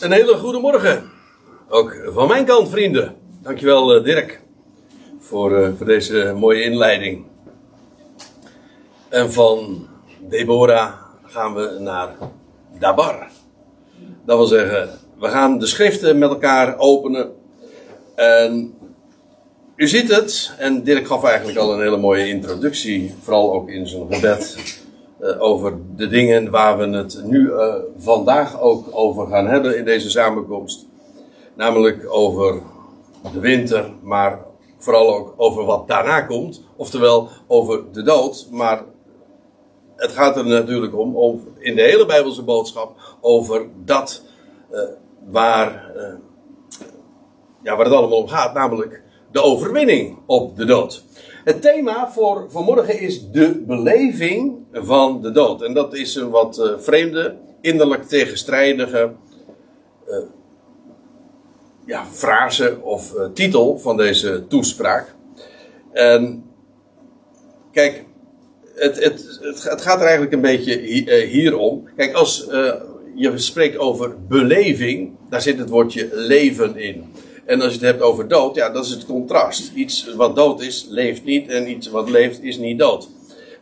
Een hele goede morgen. Ook van mijn kant, vrienden. Dankjewel, eh, Dirk, voor, eh, voor deze mooie inleiding. En van Deborah gaan we naar Dabar. Dat wil zeggen, we gaan de schriften met elkaar openen. En u ziet het, en Dirk gaf eigenlijk al een hele mooie introductie, vooral ook in zijn gebed, uh, over de dingen waar we het nu uh, vandaag ook over gaan hebben in deze samenkomst. Namelijk over de winter, maar vooral ook over wat daarna komt, oftewel over de dood. Maar het gaat er natuurlijk om, in de hele Bijbelse boodschap, over dat uh, waar, ja, waar het allemaal om gaat, namelijk de overwinning op de dood. Het thema voor vanmorgen is de beleving van de dood. En dat is een wat uh, vreemde, innerlijk tegenstrijdige uh, ja, frase of uh, titel van deze toespraak. En kijk, het, het, het, het, gaat er eigenlijk een beetje hier om. Kijk, als je spreekt over beleving, daar zit het woordje leven in. En als je het hebt over dood, ja, dat is het contrast. Iets wat dood is, leeft niet. En iets wat leeft, is niet dood.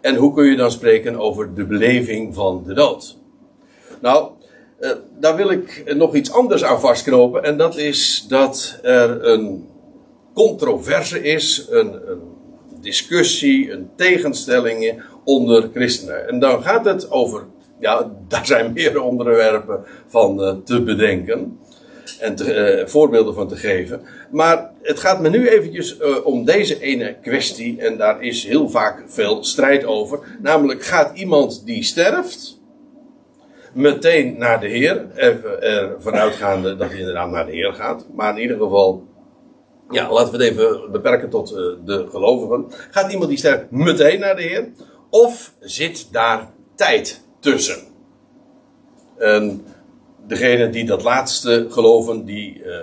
En hoe kun je dan spreken over de beleving van de dood? Nou, eh, daar wil ik nog iets anders aan vastknopen. En dat is dat er een controverse is, een, een discussie, een tegenstelling onder christenen. En dan gaat het over, ja, daar zijn meerdere onderwerpen van uh, te bedenken en te, uh, voorbeelden van te geven. Maar het gaat me nu eventjes uh, om deze ene kwestie. En daar is heel vaak veel strijd over. Namelijk, gaat iemand die sterft meteen naar de Heer? Even ervan uitgaande dat hij inderdaad naar de Heer gaat. Maar in ieder geval, ja, laten we het even beperken tot uh, de gelovigen. Gaat iemand die sterft meteen naar de Heer? Of zit daar tijd tussen? En degene die dat laatste geloven, die, uh,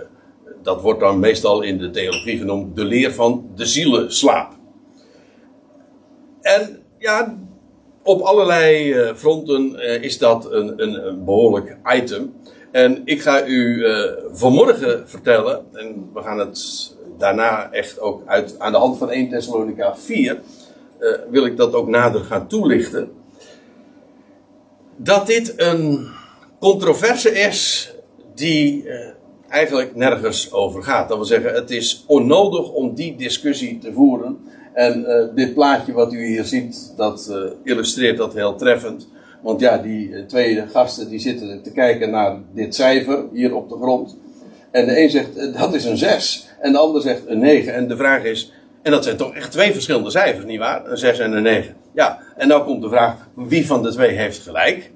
dat wordt dan meestal in de theologie genoemd de leer van de zielenslaap. En ja, op allerlei uh, fronten uh, is dat een, een, een, behoorlijk item. En ik ga u vanmorgen vertellen, en we gaan het daarna echt ook uit, aan de hand van 1 Thessalonica 4, wil ik dat ook nader gaan toelichten. Dat dit een controverse is die uh, eigenlijk nergens over gaat. Dat wil zeggen, het is onnodig om die discussie te voeren. En uh, dit plaatje wat u hier ziet, dat uh, illustreert dat heel treffend. Want ja, die twee gasten die zitten te kijken naar dit cijfer hier op de grond. En de een zegt dat is een 6 en de ander zegt een 9. En de vraag is, en dat zijn toch echt twee verschillende cijfers, nietwaar? Een 6 en een 9. Ja, en nou komt de vraag, wie van de twee heeft gelijk?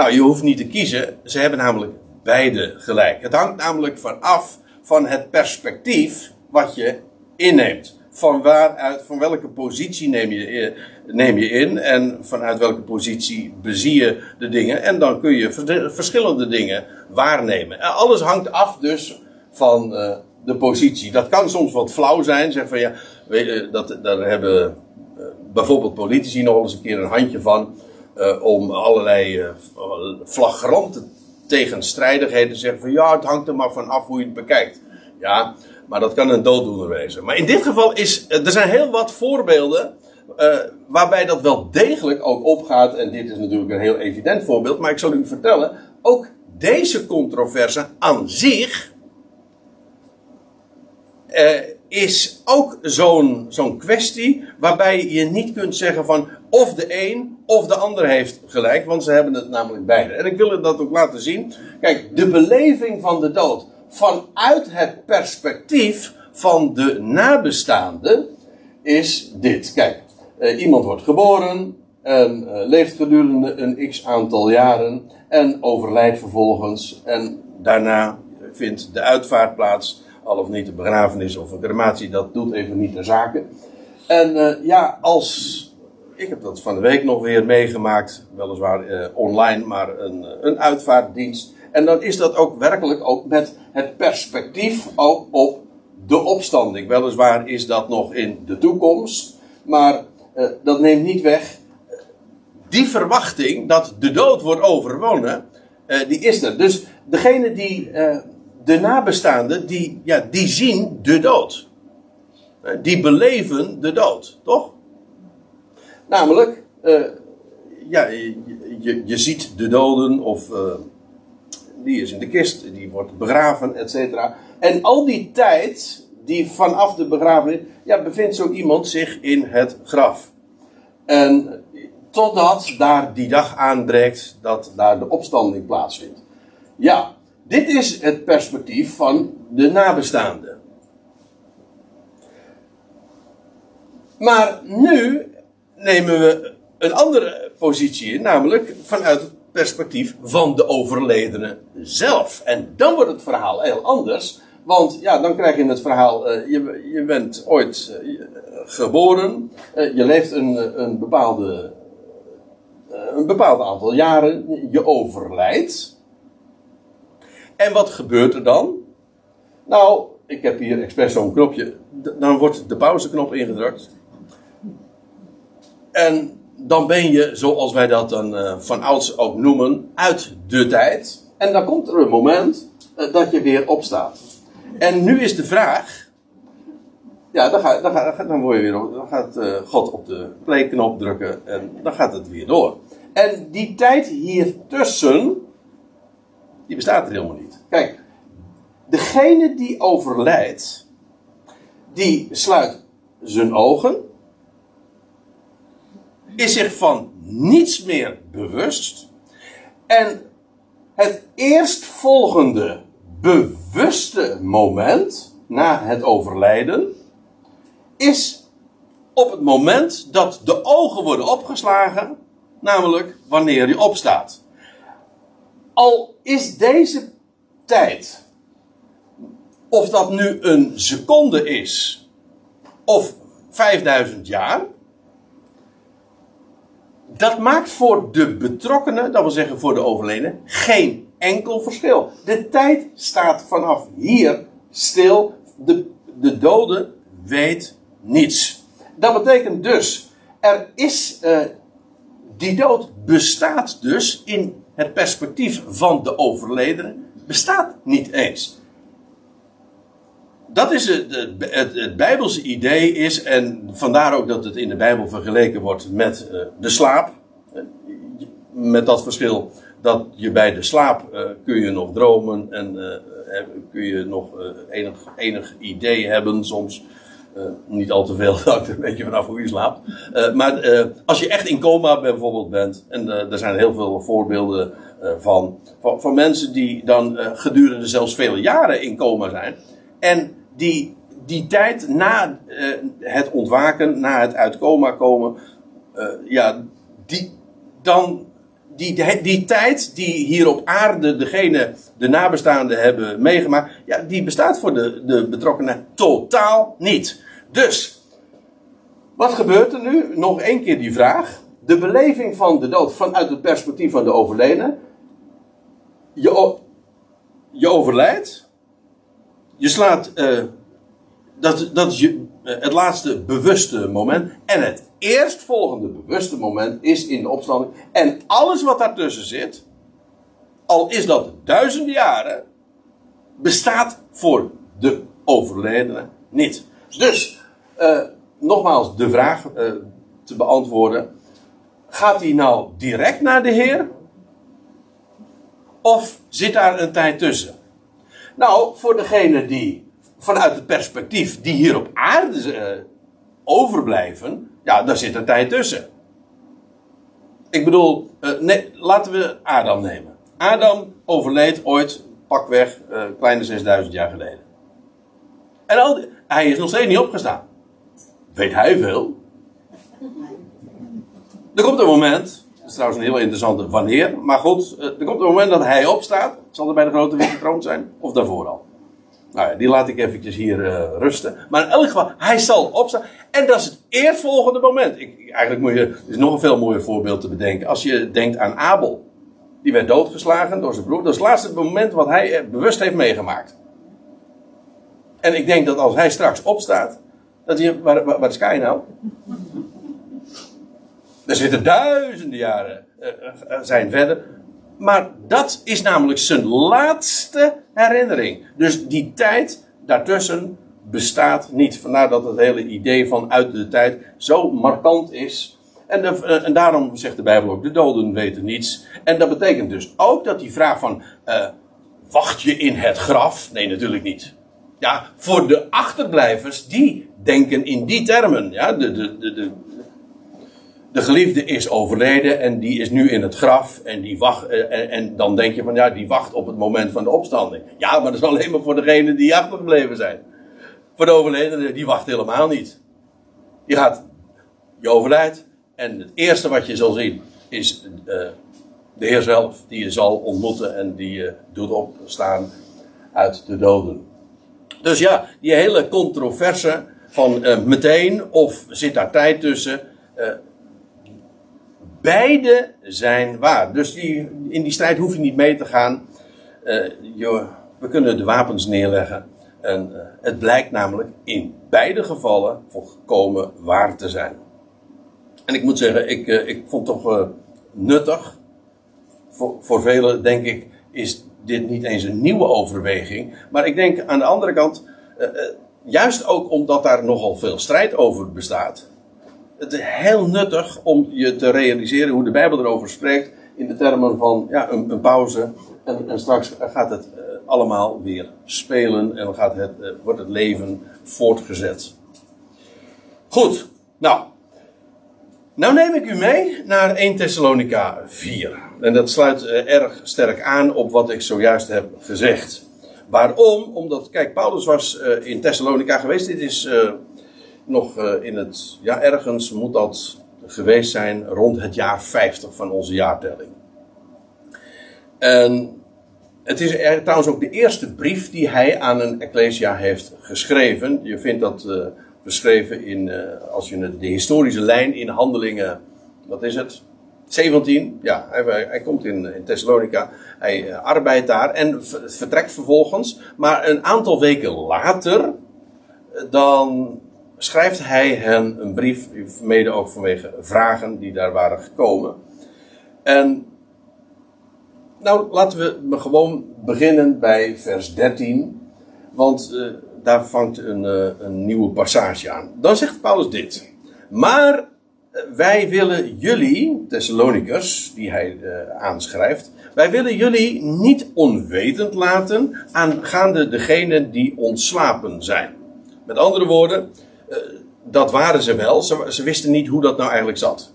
Nou, je hoeft niet te kiezen. Ze hebben namelijk beide gelijk. Het hangt namelijk vanaf van het perspectief wat je inneemt. Van waaruit, van welke positie neem je, neem je in en vanuit welke positie bezie je de dingen. En dan kun je verschillende dingen waarnemen. En alles hangt af dus van uh, de positie. Dat kan soms wat flauw zijn. Zeg van ja, dat, daar hebben uh, bijvoorbeeld politici nog eens een keer een handje van. Uh, om allerlei uh, flagrante tegenstrijdigheden te zeggen van ja, het hangt er maar vanaf hoe je het bekijkt. Ja, maar dat kan een dooddoener wezen. Maar in dit geval is, uh, er zijn heel wat voorbeelden waarbij dat wel degelijk ook opgaat. En dit is natuurlijk een heel evident voorbeeld, maar ik zal u vertellen, ook deze controverse aan zich is ook zo'n zo'n kwestie waarbij je niet kunt zeggen van of de een of de ander heeft gelijk, want ze hebben het namelijk beide. En ik wil dat ook laten zien. Kijk, de beleving van de dood vanuit het perspectief van de nabestaande is dit. Kijk, uh, iemand wordt geboren en uh, leeft gedurende een x aantal jaren en overlijdt vervolgens en daarna vindt de uitvaart plaats al of niet een begrafenis of een crematie, dat doet even niet de zaken. En uh, ja, als. Ik heb dat van de week nog weer meegemaakt, weliswaar uh, online, maar een, een uitvaartdienst. En dan is dat ook werkelijk ook met het perspectief ook op de opstanding. Weliswaar is dat nog in de toekomst, maar dat neemt niet weg die verwachting dat de dood wordt overwonnen eh, die is er. Dus degene die, eh, de nabestaanden, die, ja, die zien de dood. Eh, die beleven de dood, toch? Namelijk, eh, ja, je, je, ziet de doden of eh, die is in de kist, die wordt begraven, et cetera. En al die tijd die vanaf de begrafenis, ja, bevindt zo iemand zich in het graf. En totdat daar die dag aanbreekt dat daar de opstanding plaatsvindt. Ja, dit is het perspectief van de nabestaanden. Maar nu nemen we een andere positie in, namelijk vanuit het perspectief van de overledene zelf. En dan wordt het verhaal heel anders, want ja, dan krijg je het verhaal, uh, je, je bent ooit uh, geboren, uh, je leeft een, een, bepaalde, een bepaald aantal jaren, je overlijdt. En wat gebeurt er dan? Nou, ik heb hier expres zo'n knopje, dan wordt de pauzeknop ingedrukt. En dan ben je, zoals wij dat dan uh, van ouds ook noemen, uit de tijd. En dan komt er een moment uh, dat je weer opstaat. En nu is de vraag. Ja, dan, ga, dan, ga, dan, je weer, dan gaat uh, God op de play-knop drukken en dan gaat het weer door. En die tijd hiertussen, die bestaat er helemaal niet. Kijk, degene die overlijdt, die sluit zijn ogen is zich van niets meer bewust. En het eerstvolgende bewuste moment na het overlijden is op het moment dat de ogen worden opgeslagen, namelijk wanneer je opstaat. Al is deze tijd, of dat nu een seconde is, of 5000 jaar, dat maakt voor de betrokkenen, dat wil zeggen voor de overledene, geen enkel verschil. De tijd staat vanaf hier stil. De, de dode weet niets. Dat betekent dus, er is, uh, die dood bestaat dus in het perspectief van de overledene, bestaat niet eens. Dat is het, het, Bijbelse idee is, en vandaar ook dat het in de Bijbel vergeleken wordt met uh, de slaap. Met dat verschil dat je bij de slaap uh, kun je nog dromen en kun je nog enig, enig idee hebben soms. Niet al te veel, dat een beetje vanaf hoe je slaapt. maar als je echt in coma bijvoorbeeld bent, en er zijn heel veel voorbeelden van, van, van, mensen die dan gedurende zelfs vele jaren in coma zijn. En die, die tijd na het ontwaken, na het uit coma komen, ja, die, dan, die, die, tijd die hier op aarde degene, de nabestaanden hebben meegemaakt, ja, die bestaat voor de, de betrokkenen totaal niet. Dus, wat gebeurt er nu? Nog één keer die vraag. De beleving van de dood vanuit het perspectief van de overledene. Je, je overlijdt je slaat. Uh, dat, dat is je, uh, het laatste bewuste moment. En het eerstvolgende bewuste moment is in de opstanding. En alles wat daartussen zit. Al is dat duizenden jaren. Bestaat voor de overledene niet. Dus, uh, nogmaals de vraag te beantwoorden. Gaat hij nou direct naar de Heer? Of zit daar een tijd tussen? Nou, voor degene die vanuit het perspectief die hier op aarde uh, overblijven, ja, daar zit een tijd tussen. Ik bedoel, nee, laten we Adam nemen. Adam overleed ooit, pakweg, uh, kleine 6000 jaar geleden. En al hij is nog steeds niet opgestaan. Weet hij veel? Er komt een moment, dat is trouwens een heel interessante wanneer, maar goed, er komt een moment dat hij opstaat. Zal er bij de grote witte troon zijn? Of daarvoor al? Nou ja, die laat ik eventjes hier uh, rusten. Maar in elk geval, hij zal opstaan. En dat is het eerstvolgende moment. Ik, eigenlijk moet je, er is nog een veel mooier voorbeeld te bedenken. Als je denkt aan Abel. Die werd doodgeslagen door zijn broer. Dat is het laatste moment wat hij bewust heeft meegemaakt. En ik denk dat als hij straks opstaat. Dat hij, waar, waar, is Kai nou? Er zitten duizenden jaren uh, zijn verder Maar dat is namelijk zijn laatste herinnering. Dus die tijd daartussen bestaat niet. Vandaar dat het hele idee van uit de tijd zo markant is. En, eh, en daarom zegt de Bijbel ook: de doden weten niets. En dat betekent dus ook dat die vraag van. Uh, wacht je in het graf? Nee, natuurlijk niet. Ja, voor de achterblijvers, die denken in die termen. Ja, de, de, de, de, de geliefde is overleden en die is nu in het graf. En, die wacht, eh, en, dan denk je van ja, die wacht op het moment van de opstanding. Ja, maar dat is alleen maar voor degenen die achtergebleven zijn. Voor de overledene, die wacht helemaal niet. Je gaat, je overlijdt. En het eerste wat je zal zien is uh, de Heer zelf, die je zal ontmoeten en die je doet opstaan uit de doden. Dus ja, die hele controverse van uh, meteen of zit daar tijd tussen. Beide zijn waar. Dus die, in die strijd hoef je niet mee te gaan. Je, we kunnen de wapens neerleggen. En het blijkt namelijk in beide gevallen volkomen waar te zijn. En ik moet zeggen, ik, ik vond het toch nuttig. Voor, voor velen denk ik is dit niet eens een nieuwe overweging. Maar ik denk aan de andere kant, juist ook omdat daar nogal veel strijd over bestaat. Het is heel nuttig om je te realiseren hoe de Bijbel erover spreekt. In de termen van ja, een, pauze. En, en, straks gaat het uh, allemaal weer spelen. En gaat het, wordt het leven voortgezet. Goed, nou. Nou neem ik u mee naar 1 Thessalonica 4. En dat sluit uh, erg sterk aan op wat ik zojuist heb gezegd. Waarom? Omdat, kijk, Paulus was in Thessalonica geweest. Dit is nog in het, ja, ergens moet dat geweest zijn rond het jaar 50 van onze jaartelling. En het is trouwens ook de eerste brief die hij aan een ecclesia heeft geschreven. Je vindt dat beschreven in, uh, als je de historische lijn in handelingen, wat is het? 17, ja, hij, hij komt in, in Thessalonica, hij arbeidt daar en vertrekt vervolgens. Maar een aantal weken later, dan schrijft hij hen een brief, mede ook vanwege vragen die daar waren gekomen. En nou, laten we gewoon beginnen bij vers 13. Want daar vangt een, uh, een nieuwe passage aan. Dan zegt Paulus dit. Maar uh, wij willen jullie, Thessalonicus, die hij aanschrijft, wij willen jullie niet onwetend laten aangaande degenen die ontslapen zijn. Met andere woorden, dat waren ze wel, ze, wisten niet hoe dat nou eigenlijk zat.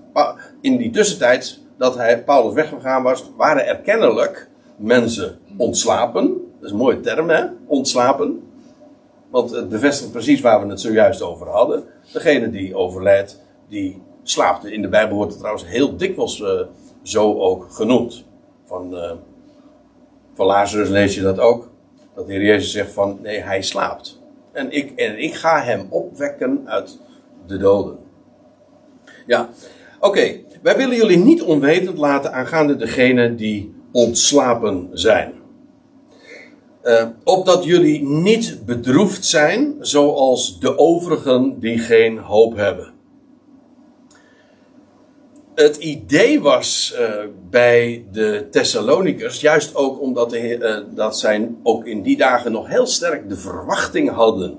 In die tussentijd dat hij, Paulus weggegaan was, waren er kennelijk mensen ontslapen. Dat is een mooie term, hè? Ontslapen. Want het bevestigt precies waar we het zojuist over hadden. Degene die overlijdt, die slaapt. In de Bijbel wordt het trouwens heel dikwijls uh, zo ook genoemd. Van, van Lazarus lees je dat ook. Dat de Heer Jezus zegt van, nee, hij slaapt. En ik, en ik ga hem opwekken uit de doden. Ja, oké. Wij willen jullie niet onwetend laten aangaande degene die ontslapen zijn. Uh, opdat jullie niet bedroefd zijn, zoals de overigen die geen hoop hebben. Het idee was uh, bij de Thessalonikers, juist ook omdat de, uh, dat zij ook in die dagen nog heel sterk de verwachting hadden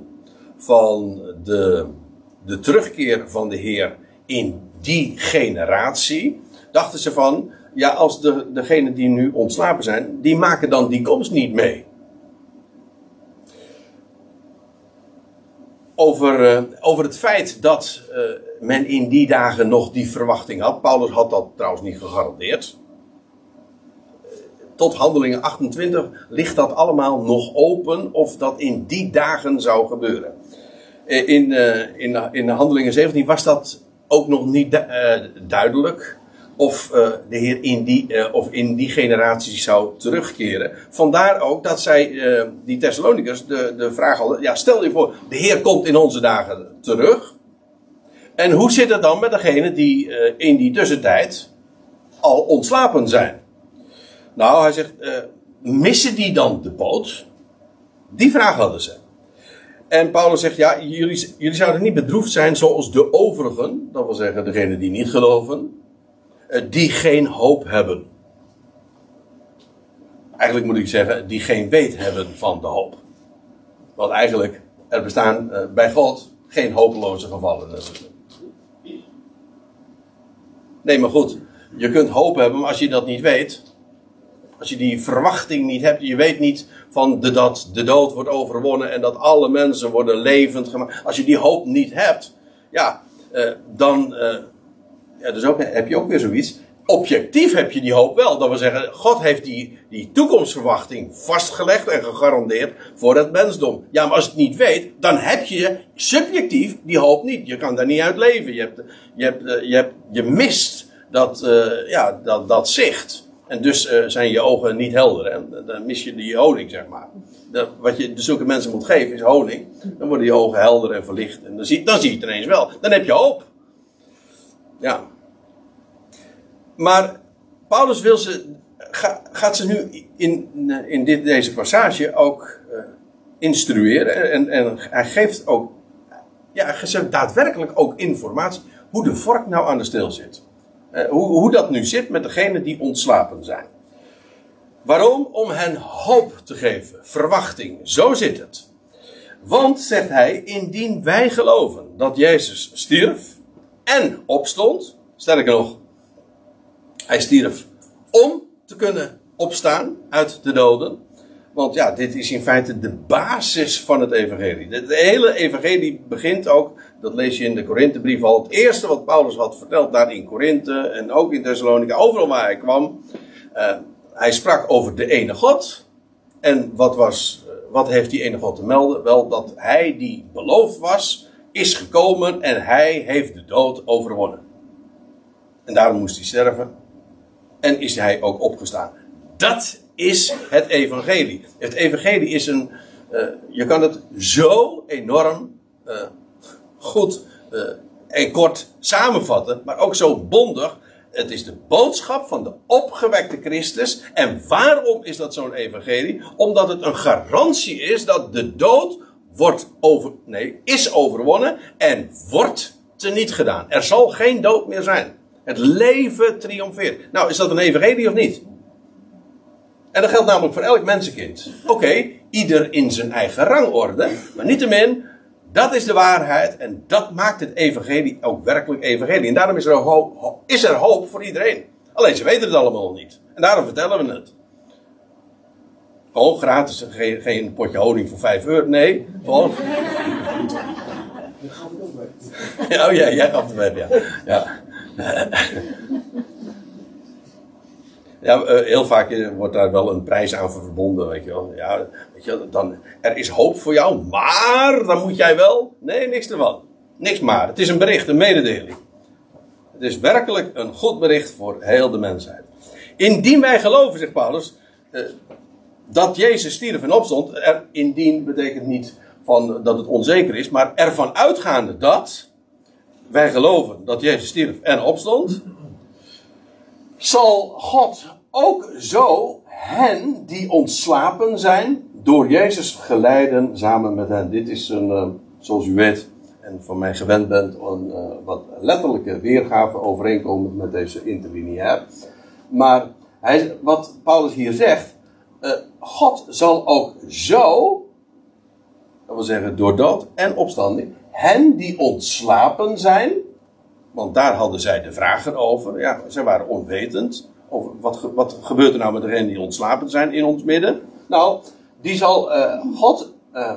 van de, de terugkeer van de Heer in die generatie, dachten ze van, ja, als de, degenen die nu ontslapen zijn, die maken dan die komst niet mee. over, uh, over het feit dat men in die dagen nog die verwachting had. Paulus had dat trouwens niet gegarandeerd. Tot handelingen 28 ligt dat allemaal nog open of dat in die dagen zou gebeuren. Eh, in, uh, in, in handelingen 17 was dat ook nog niet du duidelijk of de Heer in die, of in die generatie zou terugkeren. Vandaar ook dat zij, die Thessalonicus, de, de vraag hadden: ja, stel je voor, de Heer komt in onze dagen terug. En hoe zit het dan met degenen die in die tussentijd al ontslapen zijn? Nou, hij zegt: missen die dan de boot? Die vraag hadden ze. En Paulus zegt: ja, jullie, jullie zouden niet bedroefd zijn zoals de overigen, dat wil zeggen degenen die niet geloven eh, die geen hoop hebben. eigenlijk moet ik zeggen, die geen weet hebben van de hoop. Want eigenlijk, er bestaan bij God geen hopeloze gevallen. Nee, maar goed, je kunt hoop hebben, maar als je dat niet weet, als je die verwachting niet hebt, je weet niet van de, dat de dood wordt overwonnen en dat alle mensen worden levend gemaakt. Als je die hoop niet hebt, ja, uh, dan uh, ja, dus ook, heb je ook weer zoiets. Objectief heb je die hoop wel. Dat wil zeggen, God heeft die, die toekomstverwachting vastgelegd en gegarandeerd voor het mensdom. Ja, maar als je het niet weet, dan heb je subjectief die hoop niet. Je kan daar niet uit leven. Je, hebt, je, hebt, uh, je, hebt, je mist dat, ja, dat, dat zicht. En dus uh, zijn je ogen niet helder. En dan mis je die honing, zeg maar. Dat, wat je zulke mensen moet geven is honing. Dan worden je ogen helder en verlicht. En dan zie, dan zie je het ineens wel. Dan heb je hoop. Ja. Maar Paulus wil ze, ga, gaat ze nu in, in dit, deze passage ook uh, instrueren. En, en hij geeft ook, ja, geeft daadwerkelijk ook informatie hoe de vork nou aan de steel zit. Uh, hoe, hoe dat nu zit met degenen die ontslapen zijn. Waarom? Om hen hoop te geven, verwachting. Zo zit het. Want, zegt hij, indien wij geloven dat Jezus stierf en opstond, sterker nog, hij stierf om te kunnen opstaan uit de doden. Want ja, dit is in feite de basis van het evangelie. De, hele evangelie begint ook, dat lees je in de Korinthebrief al, het eerste wat Paulus had verteld daar in Korinthe en ook in Thessalonica, overal waar hij kwam. Uh, hij sprak over de ene God. En wat, was, uh, wat heeft die ene God te melden? Wel dat hij die beloofd was, is gekomen en hij heeft de dood overwonnen. En daarom moest hij sterven. En is hij ook opgestaan. Dat is het evangelie. Het evangelie is een. Uh, je kan het zo enorm uh, goed uh, en kort samenvatten, maar ook zo bondig. Het is de boodschap van de opgewekte Christus. En waarom is dat zo'n evangelie? Omdat het een garantie is dat de dood wordt over, nee, is overwonnen en wordt teniet gedaan. Er zal geen dood meer zijn. Het leven triomfeert. Nou, is dat een evangelie of niet? En dat geldt namelijk voor elk mensenkind. Oké, okay, ieder in zijn eigen rangorde. Maar niettemin, dat is de waarheid. En dat maakt het evangelie ook werkelijk evangelie. En daarom is er hoop, is er hoop voor iedereen. Alleen ze weten het allemaal niet. En daarom vertellen we het. Gewoon gratis, geen, geen potje honing voor 5 euro. Nee, gewoon. Ja, oh ja, jij gaf het weg, ja. ja. Ja, uh, heel vaak eh, wordt daar wel een prijs aan verbonden, weet je wel. Ja, weet je, dan, er is hoop voor jou, maar dan moet jij wel. Nee, niks ervan. Niks maar. Het is een bericht, een mededeling. Het is werkelijk een goed bericht voor heel de mensheid. Indien wij geloven, zegt Paulus, uh, dat Jezus stierf en opstond. Er, indien betekent niet van dat het onzeker is, maar ervan uitgaande dat wij geloven dat Jezus stierf en opstond, zal God ook zo hen die ontslapen zijn, door Jezus geleiden samen met hen. Dit is een, uh, zoals u weet en van mij gewend bent, een uh, wat letterlijke weergave overeenkomend met deze interlineair. Maar hij, wat Paulus hier zegt, uh, God zal ook zo, dat wil zeggen door dood en opstanding, hen die ontslapen zijn, want daar hadden zij de vragen over. Ja, zij waren onwetend. Over wat, wat gebeurt er nou met degenen die ontslapen zijn in ons midden? Nou, die zal uh, God uh,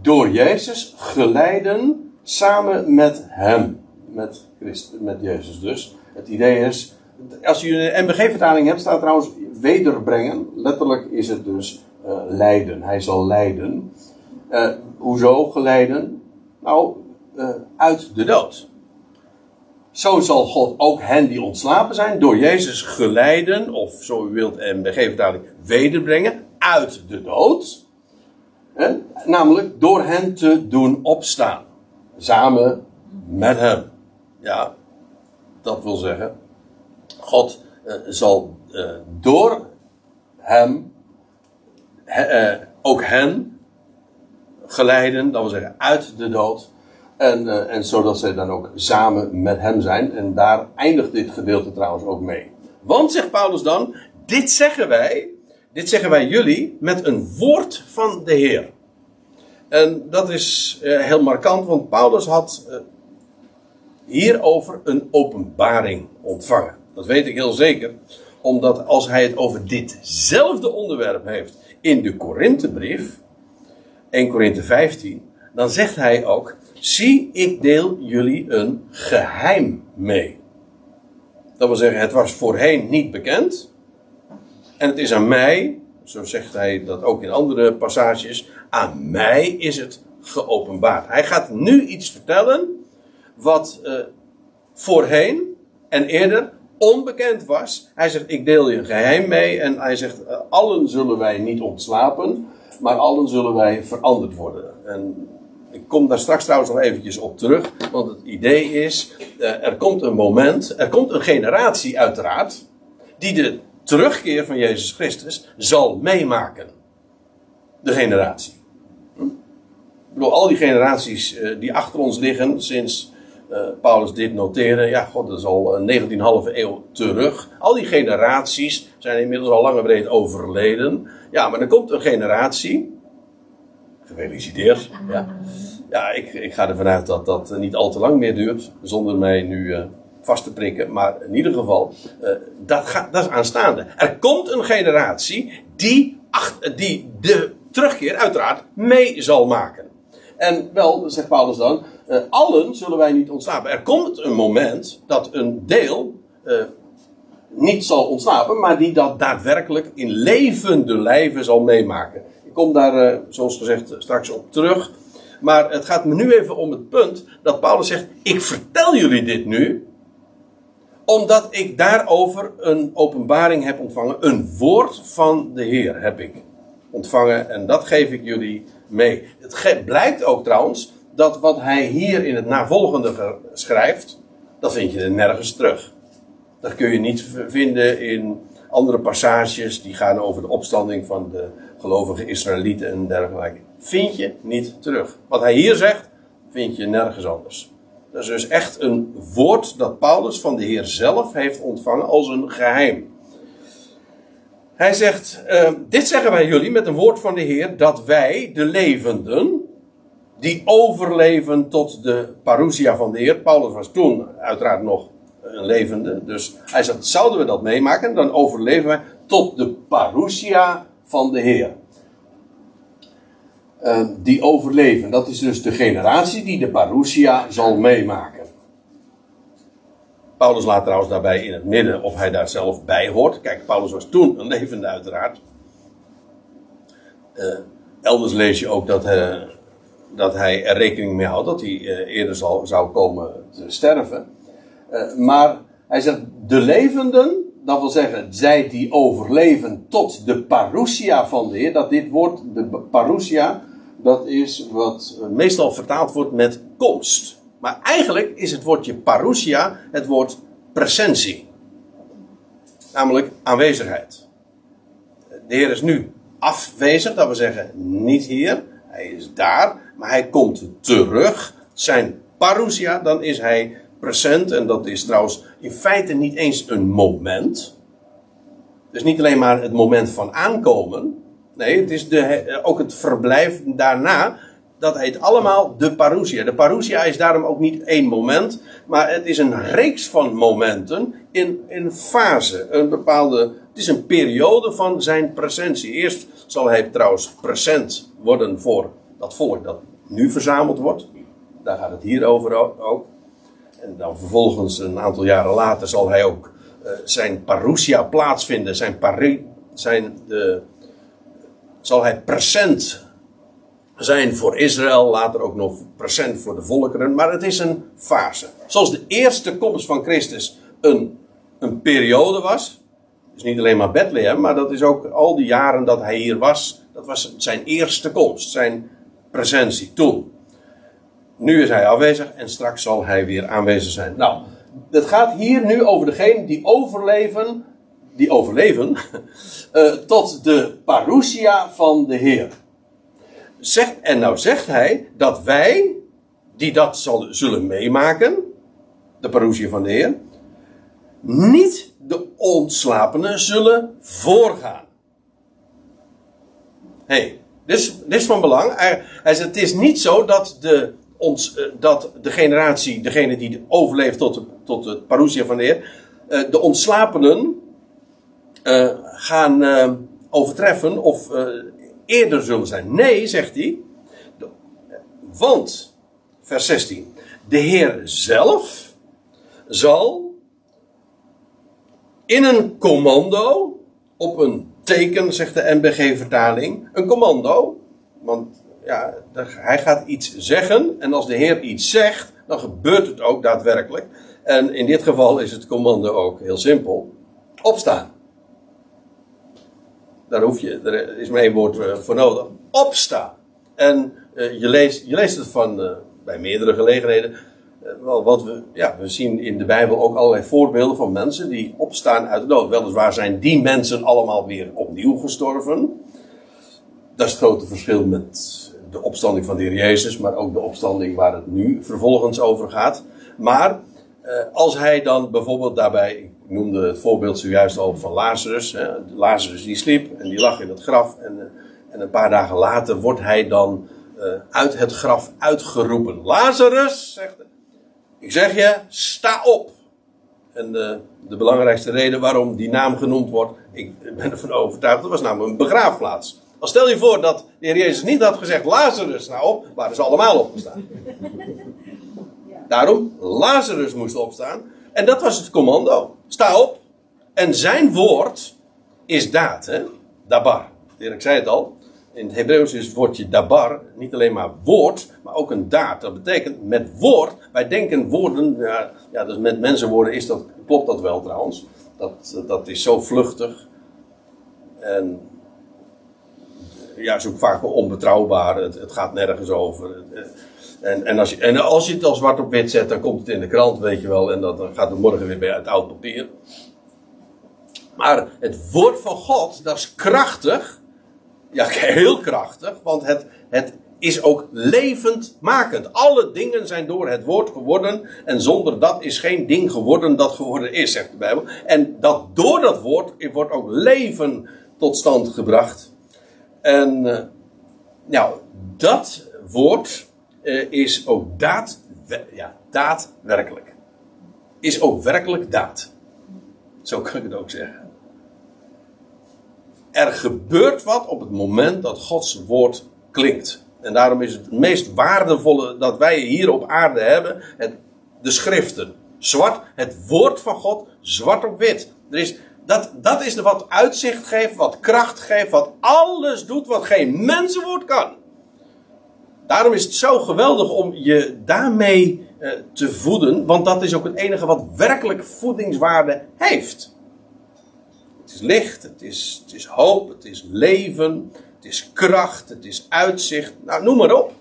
door Jezus geleiden samen met hem. Met, Christus, met Jezus dus. Het idee is, als je een MBG-vertaling hebt, staat trouwens wederbrengen. Letterlijk is het dus uh, leiden. Hij zal leiden. hoezo geleiden? Nou, uit de dood. Zo zal God ook hen die ontslapen zijn, door Jezus geleiden, of zo u wilt, en bij vertaling wederbrengen, uit de dood. Namelijk door hen te doen opstaan. Samen met hem. Ja, dat wil zeggen, God uh, zal uh, door hem ook hen geleiden, dat wil zeggen uit de dood, en, uh, en zodat zij dan ook samen met hem zijn. En daar eindigt dit gedeelte trouwens ook mee. Want, zegt Paulus dan, dit zeggen wij, dit zeggen wij jullie met een woord van de Heer. En dat is uh, heel markant, want Paulus had uh, hierover een openbaring ontvangen. Dat weet ik heel zeker, omdat als hij het over ditzelfde onderwerp heeft in de Korinthebrief, 1 Korinthe 15, dan zegt hij ook: Zie, ik deel jullie een geheim mee. Dat wil zeggen, het was voorheen niet bekend. En het is aan mij, zo zegt hij dat ook in andere passages, aan mij is het geopenbaard. Hij gaat nu iets vertellen wat uh, voorheen en eerder onbekend was. Hij zegt, ik deel je een geheim mee. En hij zegt, uh, allen zullen wij niet ontslapen, maar allen zullen wij veranderd worden. En ik kom daar straks trouwens nog eventjes op terug. Want het idee is, uh, er komt een moment, er komt een generatie uiteraard, die de terugkeer van Jezus Christus zal meemaken. De generatie. Hm? Bedoel, al die generaties uh, die achter ons liggen sinds Paulus dit noteerde. Ja, god, dat is al een 19,5 eeuw terug. Al die generaties zijn inmiddels al lang breed overleden. Ja, maar er komt een generatie. Gefeliciteerd. Ja, ja ik, ik ga ervan uit dat dat niet al te lang meer duurt. Zonder mij nu uh, vast te prikken. Maar in ieder geval, dat, gaat, dat is aanstaande. Er komt een generatie die, die de terugkeer uiteraard mee zal maken. En wel, zegt Paulus dan, uh, allen zullen wij niet ontslapen. Er komt een moment dat een deel uh, niet zal ontsnappen, maar die dat daadwerkelijk in levende lijven zal meemaken. Ik kom daar, uh, zoals gezegd, straks op terug. Maar het gaat me nu even om het punt dat Paulus zegt: Ik vertel jullie dit nu, omdat ik daarover een openbaring heb ontvangen. Een woord van de Heer heb ik ontvangen en dat geef ik jullie mee. Het blijkt ook trouwens dat wat hij hier in het navolgende schrijft, dat vind je er nergens terug. Dat kun je niet vinden in andere passages die gaan over de opstanding van de gelovige Israëlieten en dergelijke. Vind je niet terug. Wat hij hier zegt, vind je nergens anders. Dat is dus echt een woord dat Paulus van de Heer zelf heeft ontvangen als een geheim. Hij zegt: uh, Dit zeggen wij jullie met een woord van de Heer, dat wij, de levenden, die overleven tot de parousia van de Heer. Paulus was toen uiteraard nog een levende. Dus hij zegt, zouden we dat meemaken, dan overleven wij tot de parousia van de Heer. Uh, die overleven, dat is dus de generatie die de parousia zal meemaken. Paulus laat trouwens daarbij in het midden of hij daar zelf bij hoort. Kijk, Paulus was toen een levende uiteraard. Uh, elders lees je ook dat, uh, dat hij er rekening mee houdt dat hij uh, eerder zal, zou komen te sterven. maar hij zegt, de levenden, dat wil zeggen, zij die overleven tot de parousia van de Heer. Dat dit woord, de parousia, dat is wat meestal vertaald wordt met komst. Maar eigenlijk is het woordje parousia het woord presentie. Namelijk aanwezigheid. De Heer is nu afwezig, dat wil zeggen niet hier. Hij is daar, maar hij komt terug. Zijn parousia, dan is hij present. En dat is trouwens in feite niet eens een moment. Dus niet alleen maar het moment van aankomen. Nee, het is de, ook het verblijf daarna dat heet allemaal de parousia. De parousia is daarom ook niet één moment, maar het is een reeks van momenten in een fase. Een bepaalde, het is een periode van zijn presentie. Eerst zal hij trouwens present worden voor dat volk dat nu verzameld wordt. Daar gaat het hier over ook. En dan vervolgens, een aantal jaren later, zal hij ook uh, zijn parousia plaatsvinden. Zijn, pari, zijn de, zal hij present zijn voor Israël, later ook nog present voor de volkeren, maar het is een fase. Zoals de eerste komst van Christus een, een periode was, is niet alleen maar Bethlehem, maar dat is ook al die jaren dat hij hier was, dat was zijn eerste komst, zijn presentie toen. Nu is hij afwezig en straks zal hij weer aanwezig zijn. Nou, het gaat hier nu over degenen die overleven, die overleven, uh, tot de parousia van de Heer. Zegt, en nou zegt hij dat wij, die dat zal, zullen meemaken, de parousie van de Heer, niet de ontslapenen zullen voorgaan. Hey, dit dit is van belang. Hij, het is niet zo dat de, ons, eh, dat de generatie, degene die overleeft tot, tot het parousia van de Heer, eh, de ontslapenen eh, gaan overtreffen of eerder zullen zijn. Nee, zegt hij. Want, vers 16, de Heer zelf zal in een commando, op een teken, zegt de NBG-vertaling, een commando, want ja, hij gaat iets zeggen en als de Heer iets zegt, dan gebeurt het ook daadwerkelijk. En in dit geval is het commando ook heel simpel: opstaan. Daar hoef je, er is maar één woord eh, voor nodig: opstaan. En eh, je, leest, je leest het van, eh, bij meerdere gelegenheden. Eh, want we, ja, we zien in de Bijbel ook allerlei voorbeelden van mensen die opstaan uit de dood. Weliswaar zijn die mensen allemaal weer opnieuw gestorven. Dat is het grote verschil met de opstanding van de Heer Jezus, maar ook de opstanding waar het nu vervolgens over gaat. Maar eh, als hij dan bijvoorbeeld daarbij, ik noemde het voorbeeld zojuist al van Lazarus. Hè, Lazarus die sliep en die lag in het graf. En, eh, en een paar dagen later wordt hij dan eh, uit het graf uitgeroepen. Lazarus, zegt. Ik zeg je, sta op. En de, de belangrijkste reden waarom die naam genoemd wordt, ik ben ervan overtuigd, dat was namelijk een begraafplaats. Als stel je voor dat de Heer Jezus niet had gezegd, Lazarus, sta op, waren ze allemaal opgestaan. Daarom, Lazarus moest opstaan. En dat was het commando. Sta op. En zijn woord is daad, hè? Dabar. Ik zei het al. In het Hebreeuws is het woordje dabar niet alleen maar woord, maar ook een daad. Dat betekent met woord. Wij denken woorden, ja, dus met mensenwoorden is dat, klopt dat wel trouwens. Dat, dat is zo vluchtig. En ja, is ook vaak onbetrouwbaar. Het, het gaat nergens over. En, en, als je, en als je het al zwart op wit zet, dan komt het in de krant, weet je wel. En dat, dan gaat het morgen weer bij het oud papier. Maar het woord van God, dat is krachtig. Ja, heel krachtig. Want het, het is ook levendmakend. Alle dingen zijn door het woord geworden. En zonder dat is geen ding geworden dat geworden is, zegt de Bijbel. En dat door dat woord wordt ook leven tot stand gebracht. En uh, nou, dat woord uh, is ook daad, ja, daadwerkelijk. Is ook werkelijk daad. Zo kan ik het ook zeggen. Er gebeurt wat op het moment dat Gods woord klinkt. En daarom is het meest waardevolle dat wij hier op aarde hebben, het, de schriften. Zwart, het woord van God, zwart op wit. Er is, dat, dat is wat uitzicht geeft, wat kracht geeft, wat alles doet wat geen mensenwoord kan. Daarom is het zo geweldig om je daarmee uh, te voeden, want dat is ook het enige wat werkelijk voedingswaarde heeft. Het is licht, het is, het is hoop, het is leven, het is kracht, het is uitzicht. Nou, noem maar op.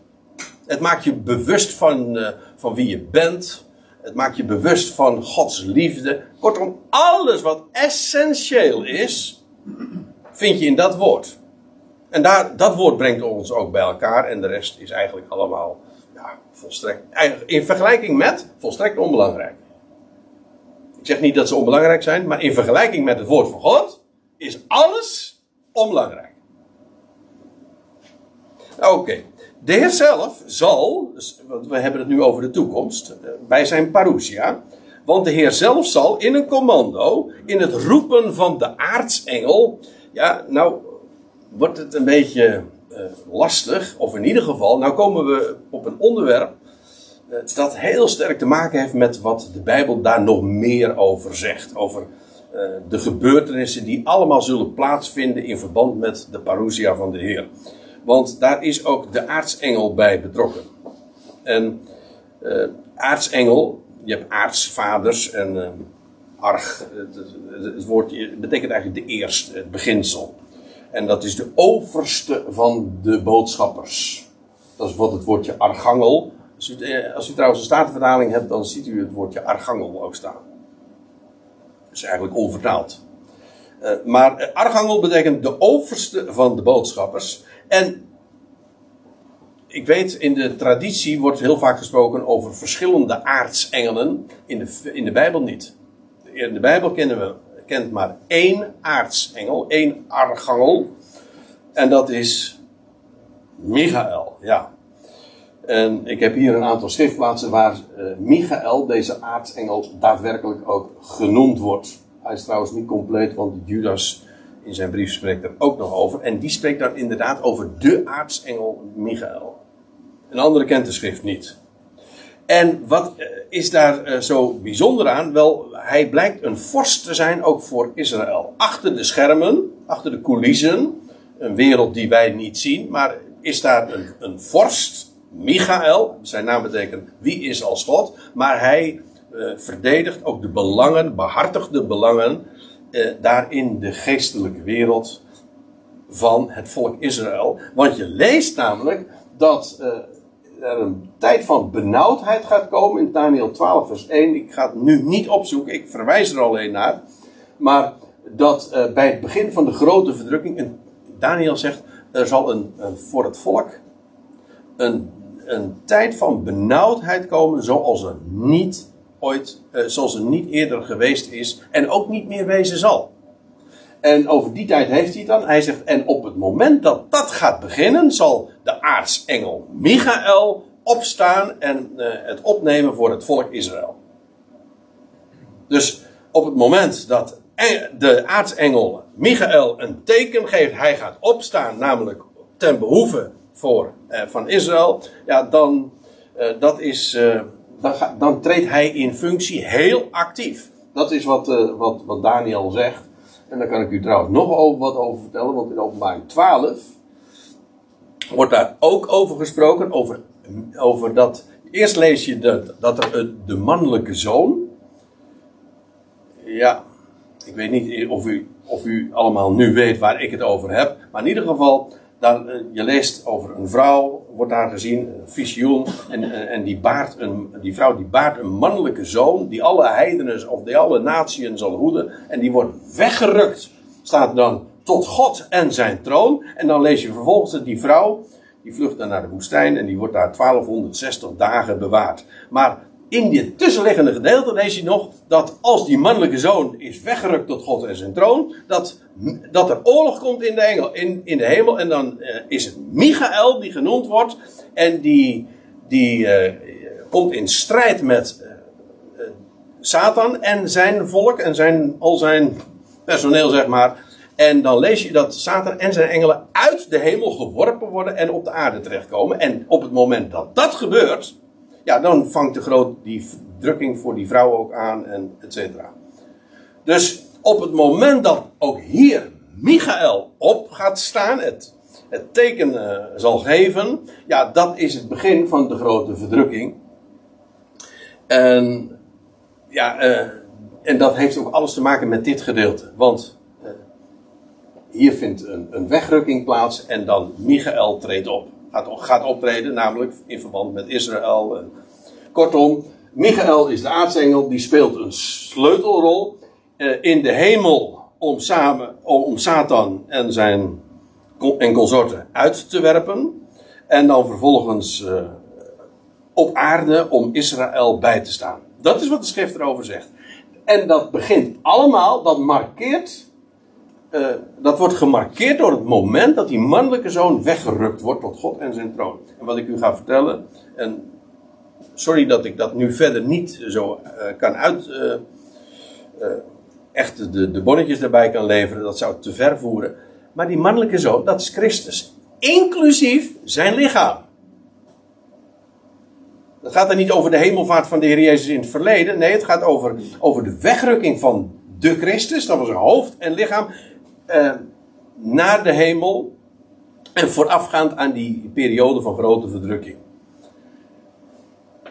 Het maakt je bewust van, uh, van wie je bent. Het maakt je bewust van Gods liefde. Kortom, alles wat essentieel is, vind je in dat woord. En daar, dat woord brengt ons ook bij elkaar. En de rest is eigenlijk allemaal ja, volstrekt. In vergelijking met volstrekt onbelangrijk. Ik zeg niet dat ze onbelangrijk zijn, maar in vergelijking met het woord van God is alles onbelangrijk. Oké. De Heer zelf zal, want we hebben het nu over de toekomst, bij zijn parousia. Want de Heer zelf zal in een commando, in het roepen van de aartsengel. Ja, nou wordt het een beetje uh, lastig, of in ieder geval, nou komen we op een onderwerp dat heel sterk te maken heeft met wat de Bijbel daar nog meer over zegt. Over uh, de gebeurtenissen die allemaal zullen plaatsvinden in verband met de parousia van de Heer. Want daar is ook de aartsengel bij betrokken. En uh, aartsengel, je hebt aartsvaders en uh, arg, het, het, woordje betekent eigenlijk de eerste, het beginsel. En dat is de overste van de boodschappers. Dat is wat het woordje archangel. Als u, als u trouwens een statenvertaling hebt, dan ziet u het woordje archangel ook staan. Dat is eigenlijk onvertaald. Uh, maar archangel betekent de overste van de boodschappers. En ik weet, in de traditie wordt heel vaak gesproken over verschillende aartsengelen. In de, in de Bijbel niet. In de Bijbel kennen we, kent maar één aartsengel, één archangel. En dat is Michael, ja. En ik heb hier een aantal schriftplaatsen waar uh, Michael, deze aartsengel, daadwerkelijk ook genoemd wordt. Hij is trouwens niet compleet, want Judas in zijn brief spreekt er ook nog over. En die spreekt dan inderdaad over de aartsengel Michael. Een andere kent de schrift niet. En wat eh, is daar uh, zo bijzonder aan? Wel, hij blijkt een vorst te zijn ook voor Israël. Achter de schermen, achter de coulissen, een wereld die wij niet zien, maar is daar een, een vorst, Michael, zijn naam betekent wie is als God, maar hij uh, verdedigt ook de belangen, behartigt de belangen uh, daar in de geestelijke wereld van het volk Israël. Want je leest namelijk dat uh, er een tijd van benauwdheid gaat komen in Daniel 12 vers 1. Ik ga het nu niet opzoeken, ik verwijs er alleen naar. Maar dat bij het begin van de grote verdrukking, Daniel zegt, er zal een, een voor het volk een, een tijd van benauwdheid komen zoals er niet ooit, uh, zoals er niet eerder geweest is en ook niet meer wezen zal. En over die tijd heeft hij dan. Hij zegt, en op het moment dat dat gaat beginnen, zal de aartsengel Michael opstaan en uh, het opnemen voor het volk Israël. Dus op het moment dat de aartsengel Michael een teken geeft, hij gaat opstaan, namelijk ten behoeve voor, uh, van Israël, ja, dan, uh, dat is, uh, dan, dan, treedt hij in functie heel actief. Dat is wat, wat, wat Daniel zegt. En daar kan ik u trouwens nog wat over vertellen, want in openbaring 12 wordt daar ook over gesproken, over, over dat, eerst lees je dat, dat er de mannelijke zoon, ja, ik weet niet of u, of u allemaal nu weet waar ik het over heb. Maar in ieder geval, dan, eh, je leest over een vrouw, wordt daar gezien, een visioen. En, en, en, die, baart een, die vrouw die baart een mannelijke zoon. Die alle heidenen of die alle natieën zal hoeden. En die wordt weggerukt. Staat dan tot God en zijn troon. En dan lees je vervolgens dat die vrouw. Die vlucht dan naar de woestijn en die wordt daar 1260 dagen bewaard. Maar in dit tussenliggende gedeelte lees je nog dat als die mannelijke zoon is weggerukt tot God en zijn troon, dat, dat er oorlog komt in de, engel, in, in de hemel. En dan uh, is het Michael die genoemd wordt. En die, die uh, komt in strijd met uh, Satan en zijn volk en zijn, al zijn personeel, zeg maar. En dan lees je dat Satan en zijn engelen uit de hemel geworpen worden en op de aarde terechtkomen. En op het moment dat dat gebeurt ja, dan vangt de groot die drukking voor die vrouw ook aan en et cetera. Dus op het moment dat ook hier Michael op gaat staan, het, het teken uh, zal geven, ja, dat is het begin van de grote verdrukking. En ja, uh, en dat heeft ook alles te maken met dit gedeelte. Want uh, hier vindt een, een wegrukking plaats en dan Michael treedt op gaat, gaat optreden, namelijk in verband met Israël. Kortom, Michael is de aartsengel, die speelt een sleutelrol in de hemel om, samen, om Satan en zijn en consorten uit te werpen. En dan vervolgens uh, op aarde om Israël bij te staan. Dat is wat de schrift erover zegt. En dat begint allemaal, dat markeert uh, dat wordt gemarkeerd door het moment dat die mannelijke zoon weggerukt wordt tot God en zijn troon. En wat ik u ga vertellen, en sorry dat ik dat nu verder niet zo kan uit. Echt de, de bonnetjes daarbij kan leveren, dat zou te ver voeren. Maar die mannelijke zoon, dat is Christus. Inclusief zijn lichaam. Het gaat er niet over de hemelvaart van de Heer Jezus in het verleden. Nee, het gaat over, over de wegrukking van de Christus. Dat was zijn hoofd en lichaam uh, naar de hemel. En voorafgaand aan die periode van grote verdrukking.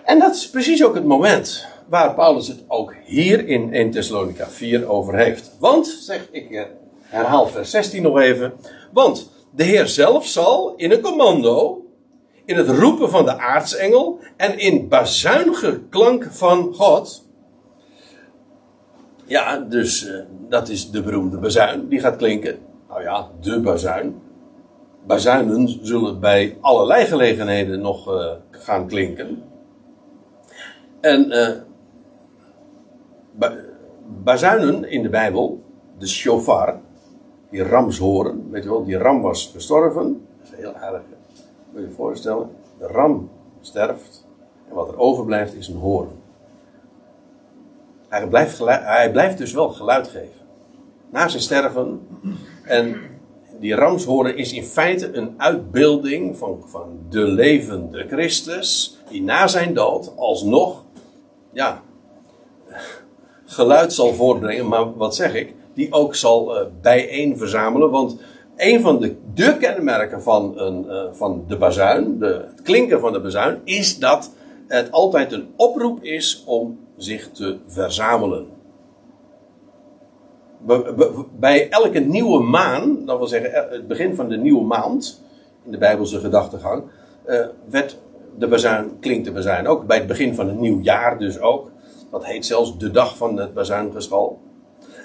En dat is precies ook het moment waar Paulus het ook hier in 1 Thessalonica 4 over heeft. Want, zeg ik eh, herhaal vers 16 nog even. Want de Heer zelf zal in een commando, in het roepen van de aartsengel en in bazuingeklank van God ja, dus uh, dat is de beroemde bazuin. Die gaat klinken. Nou ja, de bazuin. Bazuinen zullen bij allerlei gelegenheden nog uh, gaan klinken. En uh, bazuinen in de Bijbel, de shofar, die ramshoren, weet je wel, die ram was gestorven. Dat is heel erg. Kun je je voorstellen? De ram sterft en wat er overblijft is een hoorn. Hij blijft, hij blijft dus wel geluid geven. Na zijn sterven. En die ramshoorn is in feite een uitbeelding van, van de levende Christus. Die na zijn dood alsnog ja, geluid zal voortbrengen. Maar wat zeg ik? Die ook zal uh, bijeen verzamelen. Want een van de, de kenmerken van, een, uh, van de bazuin, de, het klinken van de bazuin, is dat het altijd een oproep is om zich te verzamelen. Bij elke nieuwe maan, dat wil zeggen het begin van de nieuwe maand, in de Bijbelse gedachtegang, werd de bazuin, klinkt de bazuin ook. Bij het begin van een nieuw jaar dus ook. Dat heet zelfs de dag van het bazuingeschal.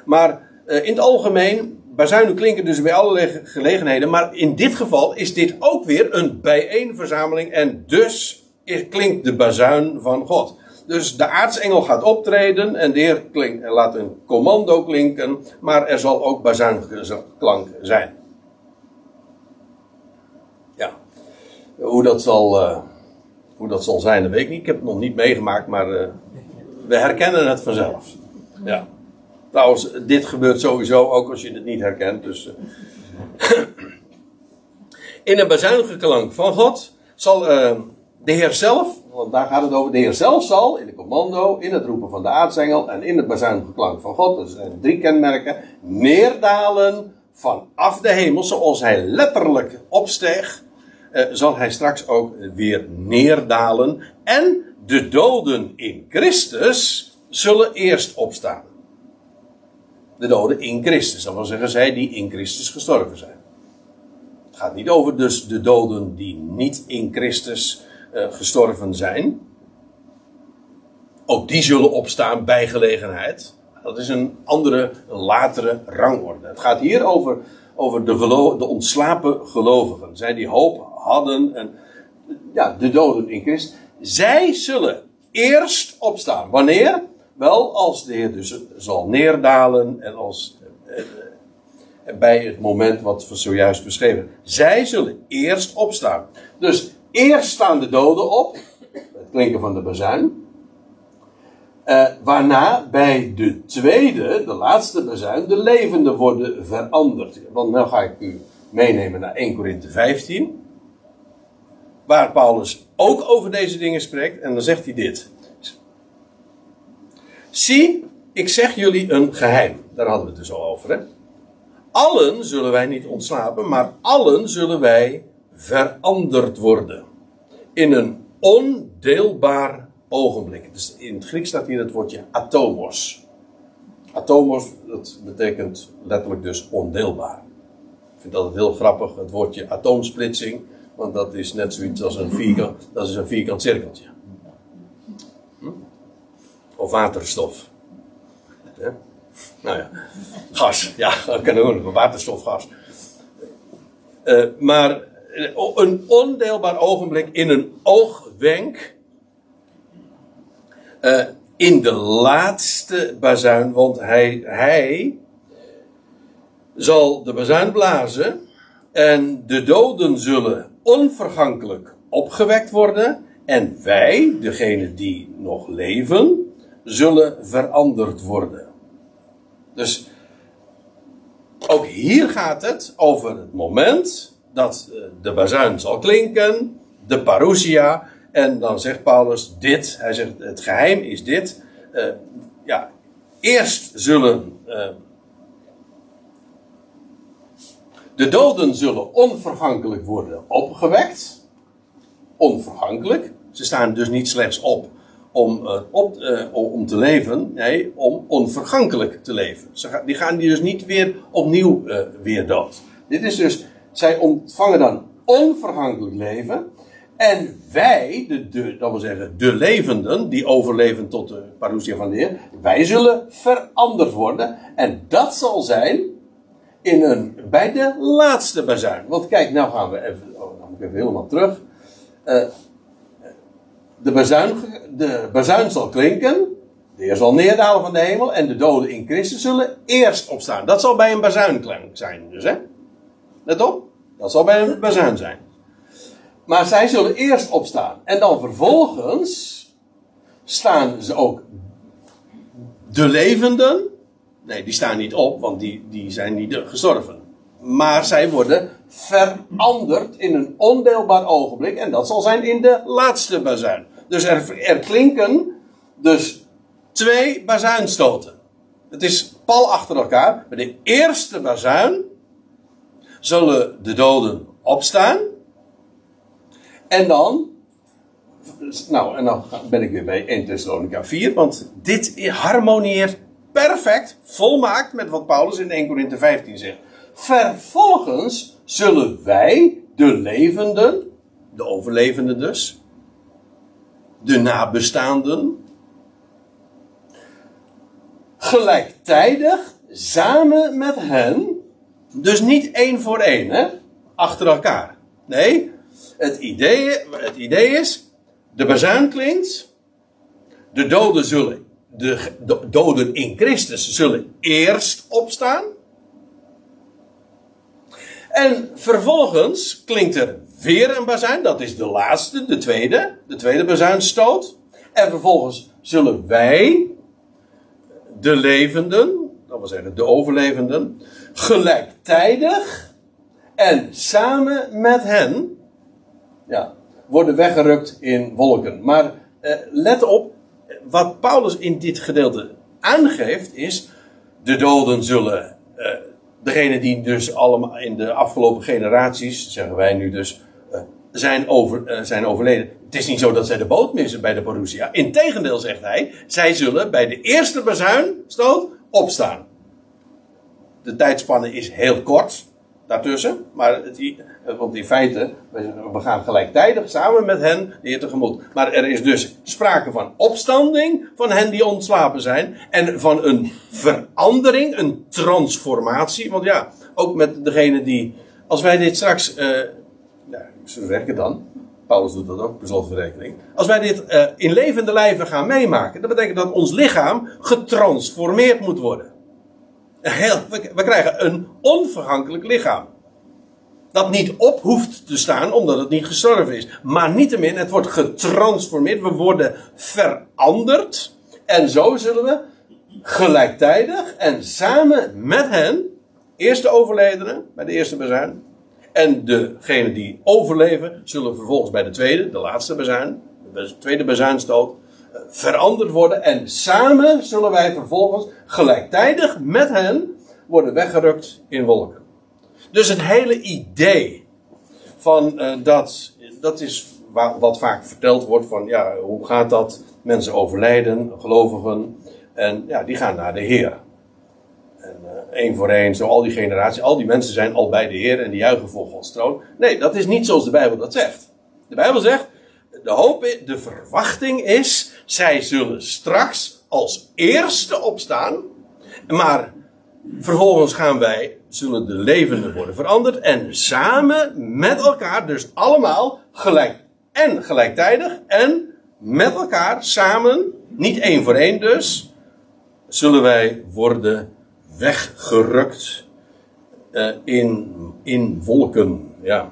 Maar uh, in het algemeen, bazuinen klinken dus bij allerlei gelegenheden. Maar in dit geval is dit ook weer een bijeenverzameling. En dus klinkt de bazuin van God. Dus de aartsengel gaat optreden en de Heer klink, laat een commando klinken, maar er zal ook bazuinklank zijn. Ja, hoe dat zal, uh, hoe dat zal zijn, dat weet ik niet. Ik heb het nog niet meegemaakt, maar uh, we herkennen het vanzelf. Ja. Trouwens, dit gebeurt sowieso ook als je het niet herkent. Dus, uh. In een bazuingeklank van God zal de Heer zelf want daar gaat het over. De Heer zelf zal in de commando, in het roepen van de aartsengel en in het bazuingeklank van God, dat zijn drie kenmerken, neerdalen vanaf de hemel, zoals hij letterlijk opsteeg, eh, zal hij straks ook weer neerdalen. En de doden in Christus zullen eerst opstaan. De doden in Christus, dat wil zeggen zij die in Christus gestorven zijn. Het gaat niet over dus de doden die niet in Christus uh, gestorven zijn. Ook die zullen opstaan bij gelegenheid. Dat is een andere, latere rangorde. Het gaat hier over, over de, de ontslapen gelovigen. Zij die hoop hadden en ja, de doden in Christus. Zij zullen eerst opstaan. Wanneer? Wel als de Heer dus zal neerdalen en als eh, eh, bij het moment wat we zojuist beschreven. Zij zullen eerst opstaan. Dus Eerst staan de doden op, het klinken van de bazuin. Uh, waarna bij de tweede, de laatste bazuin, de levenden worden veranderd. Want nu ga ik u meenemen naar 1 Korinthe 15. Waar Paulus ook over deze dingen spreekt. En dan zegt hij dit. Zie, ik zeg jullie een geheim. Daar hadden we het dus al over. Hè? Allen zullen wij niet ontslapen, maar allen zullen wij veranderd worden. In een ondeelbaar ogenblik. Dus in het Grieks staat hier het woordje atomos. Atomos, dat betekent letterlijk dus ondeelbaar. Ik vind dat heel grappig, het woordje atoomsplitsing. Want dat is net zoiets als een vierkant, dat is een vierkant cirkeltje. Hm? Of waterstof. Nou ja, gas. Ja, dat kan ook. Waterstofgas. Uh, maar een ondeelbaar ogenblik in een oogwenk. Uh, in de laatste bazuin, want hij, hij zal de bazuin blazen en de doden zullen onvergankelijk opgewekt worden en wij, degenen die nog leven, zullen veranderd worden. Dus ook hier gaat het over het moment dat eh, de bazuin zal klinken, de parousia. En dan zegt Paulus dit, hij zegt het geheim is dit. Uh, ja, eerst zullen uh, de doden zullen onvergankelijk worden opgewekt. Onvergankelijk. Ze staan dus niet slechts op om, uh, op, om te leven, nee, om onvergankelijk te leven. Ze die gaan die dus niet weer opnieuw weer dood. Dit is dus zij ontvangen dan onvergankelijk leven. En wij, de, de, dat wil zeggen de levenden, die overleven tot de parousia van de Heer, wij zullen veranderd worden. En dat zal zijn in een, bij de laatste bazuin. Want kijk, nou gaan we even, oh, dan moet ik even helemaal terug. Uh, de, bazuin, de bazuin zal klinken, de Heer zal neerdalen van de hemel en de doden in Christus zullen eerst opstaan. Dat zal bij een bazuinklank zijn dus, hè? Let op, dat zal bij een bazuin zijn. Maar zij zullen eerst opstaan. En dan vervolgens staan ze ook de levenden. Nee, die staan niet op, want die, die zijn niet gestorven. Maar zij worden veranderd in een ondeelbaar ogenblik. En dat zal zijn in de laatste bazuin. Dus er, er klinken dus twee bazuinstoten. Het is pal achter elkaar. Bij de eerste bazuin zullen de doden opstaan. En dan. Nou, en dan ben ik weer bij 1 Thessalonica 4. Want dit harmonieert perfect, volmaakt met wat Paulus in 1 Corinthië 15 zegt. Vervolgens zullen wij, de levenden, de overlevenden dus, de nabestaanden, gelijktijdig samen met hen, dus niet één voor één, hè, achter elkaar. Nee, het idee, het idee is, de bazuin klinkt, de doden zullen, de, de doden in Christus zullen eerst opstaan. En vervolgens klinkt er weer een bazuin, dat is de laatste, de tweede, de tweede bazuinstoot. En vervolgens zullen wij, de levenden, dat wil zeggen de overlevenden, gelijktijdig en samen met hen, ja, worden weggerukt in wolken. Maar eh, let op, wat Paulus in dit gedeelte aangeeft is, de doden zullen, eh, degene die dus allemaal in de afgelopen generaties, zeggen wij nu dus, eh, zijn, over, eh, zijn overleden. Het is niet zo dat zij de boot missen bij de Borussia. Integendeel zegt hij, zij zullen bij de eerste bazuinstoot opstaan. De tijdspanne is heel kort daartussen. Maar het, want in feite, we gaan gelijktijdig samen met hen de Heer tegemoet. Maar er is dus sprake van opstanding van hen die ontslapen zijn. En van een verandering, een transformatie. Want ja, ook met degene die, als wij dit straks, uh, nou, ze werken dan. Paulus doet dat ook, per slotverrekening. Als wij dit uh, in levende lijven gaan meemaken, dat betekent dat ons lichaam getransformeerd moet worden. We, krijgen een onvergankelijk lichaam. Dat niet op hoeft te staan omdat het niet gestorven is. Maar niettemin, het wordt getransformeerd. We worden veranderd. En zo zullen we gelijktijdig en samen met hen, eerst de overledenen bij de eerste bezuin. En degenen die overleven, zullen vervolgens bij de tweede, de laatste bezuin, de tweede bezuinstoot, veranderd worden. En samen zullen wij vervolgens gelijktijdig met hen worden weggerukt in wolken. Dus het hele idee van uh, dat, dat is wat vaak verteld wordt van ja, hoe gaat dat? Mensen overlijden, gelovigen, en ja, die gaan naar de Heer. En uh, één voor één, zo al die generaties, al die mensen zijn al bij de Heer en die juichen voor Gods troon. Nee, dat is niet zoals de Bijbel dat zegt. De Bijbel zegt, de hoop, de verwachting is, zij zullen straks als eerste opstaan. Maar vervolgens gaan wij, zullen de levenden worden veranderd. En samen met elkaar, dus allemaal gelijk en gelijktijdig en met elkaar samen, niet één voor één dus, zullen wij worden weggerukt uh, in, in wolken. Ja.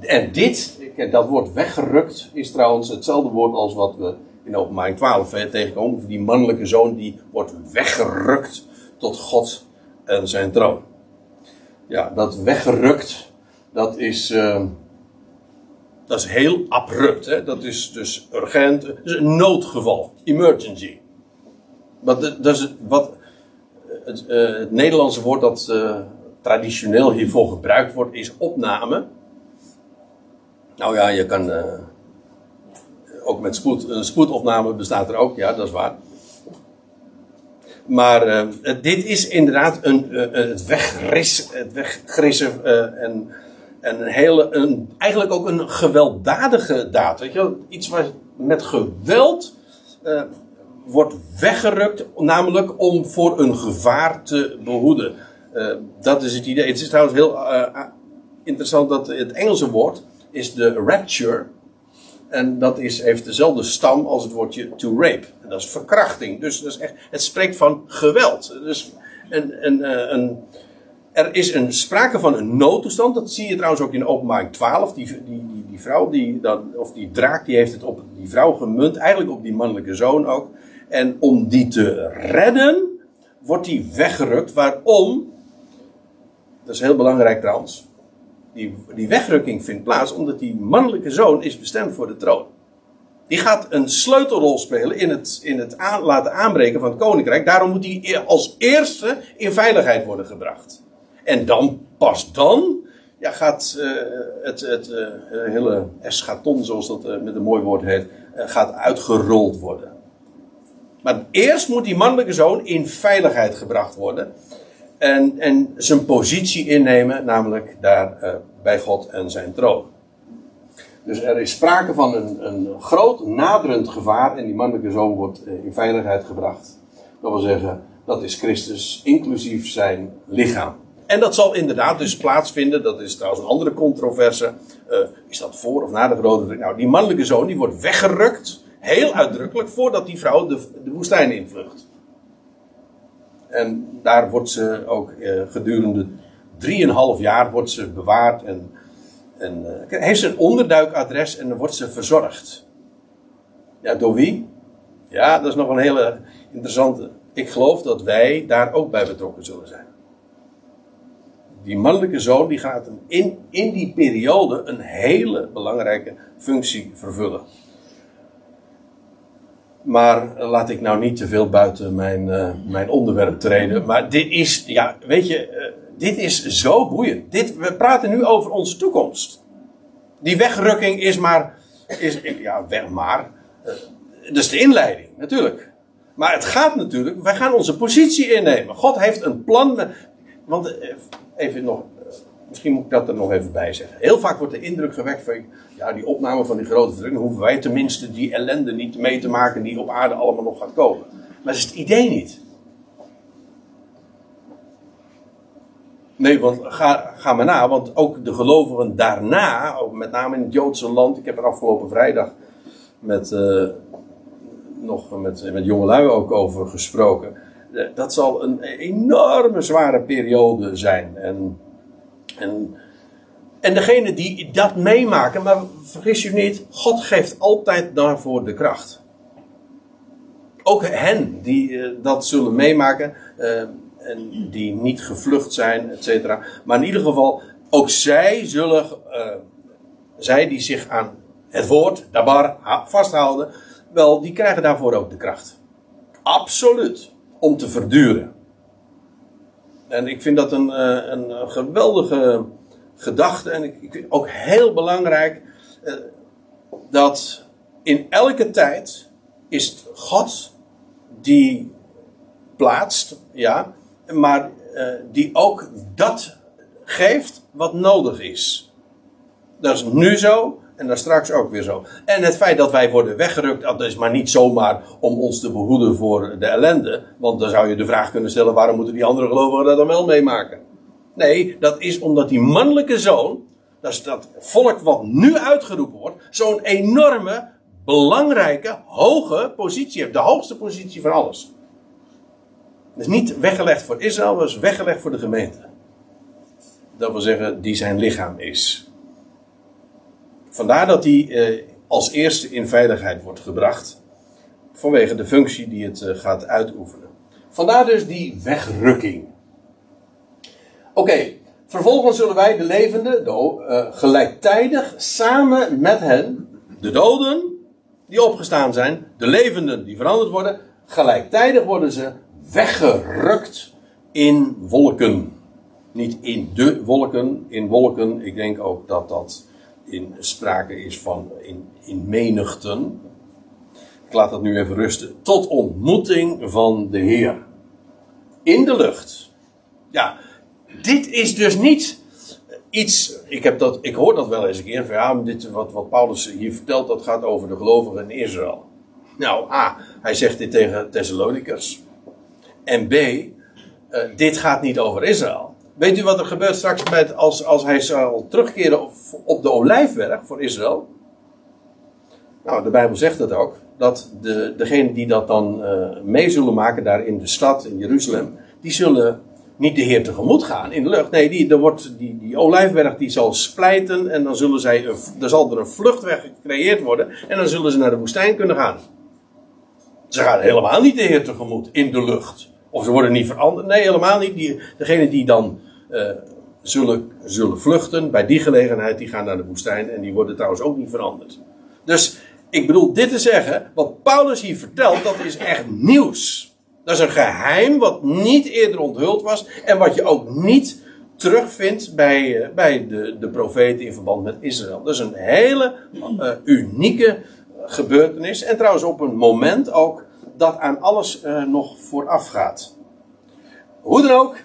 En dit, dat woord weggerukt is trouwens hetzelfde woord als wat we in openbaring 12 tegenkomen. Die mannelijke zoon die wordt weggerukt tot God en zijn troon. Ja, dat weggerukt, dat is, uh, dat is heel abrupt. Hè? Dat is dus urgent. Dat is een noodgeval. Emergency. Wat, dat is wat, het, uh, het Nederlandse woord dat uh, traditioneel hiervoor gebruikt wordt, is opname. Nou ja, je kan. Uh, ook met spoed, een spoedopname bestaat er ook, ja, dat is waar. Maar uh, dit is inderdaad een, uh, het, wegris, het weggrissen en, en een hele, een, eigenlijk ook een gewelddadige daad. Weet je wel? Iets wat met geweld wordt weggerukt, namelijk om voor een gevaar te behoeden. dat is het idee. Het is trouwens heel interessant dat het Engelse woord is de rapture. En dat is, heeft dezelfde stam als het woordje to rape. En dat is verkrachting. Dus dat is echt, het spreekt van geweld. Dus een, een, eh, een, er is een sprake van een noodtoestand. Dat zie je trouwens ook in openbaring 12. Die, die, die, die vrouw, die, dan, of die draak, die heeft het op die vrouw gemunt, eigenlijk op die mannelijke zoon ook. En om die te redden, wordt die weggerukt. Waarom? Dat is heel belangrijk trouwens. Die, wegrukking vindt plaats omdat die mannelijke zoon is bestemd voor de troon. Die gaat een sleutelrol spelen in het, in het laten aanbreken van het koninkrijk. Daarom moet hij als eerste in veiligheid worden gebracht. En dan, pas dan, ja, gaat uh, het, het uh, hele eschaton, zoals dat met een mooi woord heet, gaat uitgerold worden. Maar eerst moet die mannelijke zoon in veiligheid gebracht worden. En, en zijn positie innemen, namelijk daar bij God en zijn troon. Dus er is sprake van een, een groot naderend gevaar en die mannelijke zoon wordt in veiligheid gebracht. Dat wil zeggen, dat is Christus, inclusief zijn lichaam. En dat zal inderdaad dus plaatsvinden. Dat is trouwens een andere controverse. Uh, is dat voor of na de grote Nou, die mannelijke zoon die wordt weggerukt. Heel uitdrukkelijk voordat die vrouw de, de woestijn invlucht. En daar wordt ze ook uh, gedurende drieënhalf jaar wordt ze bewaard. En, en uh, heeft ze een onderduikadres en dan wordt ze verzorgd. Ja, door wie? Ja, dat is nog een hele interessante. Ik geloof dat wij daar ook bij betrokken zullen zijn die mannelijke zoon die gaat in, in die periode een hele belangrijke functie vervullen. Maar laat ik nou niet te veel buiten mijn, uh, mijn onderwerp treden. Maar dit is, ja, weet je, uh, dit is zo boeiend. Dit, we praten nu over onze toekomst. Die wegrukking is maar, is, ja, weg maar. Uh, dat is de inleiding, natuurlijk. Maar het gaat natuurlijk, wij gaan onze positie innemen. God heeft een plan. Want even nog, misschien moet ik dat er nog even bij zeggen. Heel vaak wordt de indruk gewekt van, ja, die opname van die grote druk, hoeven wij tenminste die ellende niet mee te maken die op aarde allemaal nog gaat komen. Maar dat is het idee niet. Nee, want ga, ga maar na, want ook de gelovigen daarna, ook met name in het Joodse land, ik heb er afgelopen vrijdag met, uh, nog met, met jongelui ook over gesproken. Eh, dat zal een enorme zware periode zijn. En, en, en degene die dat meemaken, maar vergis je niet, God geeft altijd daarvoor de kracht. Ook hen die uh, dat zullen meemaken, uh, en die niet gevlucht zijn, et. Maar in ieder geval, ook zij zullen, uh, zij die zich aan het woord, dabar, vasthouden, wel, die krijgen daarvoor ook de kracht. Absoluut om te verduren. En ik vind dat een, eh, een geweldige gedachte. En ik, ik vind ook heel belangrijk eh, dat in elke tijd is het God die plaatst, ja, maar uh, die ook dat geeft wat nodig is. Dat is nu zo en daar straks ook weer zo. En het feit dat wij worden weggerukt, dat is maar niet zomaar om ons te behoeden voor de ellende. Want dan zou je de vraag kunnen stellen: waarom moeten die andere gelovigen dat dan wel meemaken? Nee, dat is omdat die mannelijke zoon, dat is dat volk wat nu uitgeroepen wordt, zo'n enorme, belangrijke, hoge positie heeft. De hoogste positie van alles. Dat is niet weggelegd voor Israël, dat is weggelegd voor de gemeente. Dat wil zeggen, die zijn lichaam is. Vandaar dat hij eh, als eerste in veiligheid wordt gebracht. Vanwege de functie die het eh, gaat uitoefenen. Vandaar dus die wegrukking. Oké, vervolgens zullen wij de levenden de, uh, gelijktijdig samen met hen, de doden die opgestaan zijn, de levenden die veranderd worden, gelijktijdig worden ze weggerukt in wolken. Niet in de wolken, in wolken. Ik denk ook dat dat in sprake is van in, in menigten. Ik laat dat nu even rusten. Tot ontmoeting van de Heer. In de lucht. Ja, dit is dus niet iets. Ik, heb dat, ik hoor dat wel eens een keer. Van, ja, dit, wat, wat Paulus hier vertelt, dat gaat over de gelovigen in Israël. Nou, A, hij zegt dit tegen Thessalonicus. En B, uh, dit gaat niet over Israël. Weet u wat er gebeurt straks met als, als hij zal terugkeren op, de olijfberg voor Israël? Nou, de Bijbel zegt het ook. Dat de, degenen die dat dan uh, mee zullen maken daar in de stad, in Jeruzalem, die zullen niet de Heer tegemoet gaan in de lucht. Nee, die, er wordt, die, die olijfberg die zal splijten en dan zullen zij, er zal er een vluchtweg gecreëerd worden en dan zullen ze naar de woestijn kunnen gaan. Ze gaan helemaal niet de Heer tegemoet in de lucht. Of ze worden niet veranderd. Nee, helemaal niet. Die, degene die dan uh, zullen, zullen vluchten bij die gelegenheid, die gaan naar de woestijn en die worden trouwens ook niet veranderd. Dus ik bedoel dit te zeggen, wat Paulus hier vertelt, dat is echt nieuws. Dat is een geheim wat niet eerder onthuld was en wat je ook niet terugvindt bij, uh, bij de, de profeten in verband met Israël. Dat is een hele uh, unieke gebeurtenis en trouwens op een moment ook dat aan alles nog vooraf gaat. Hoe dan ook,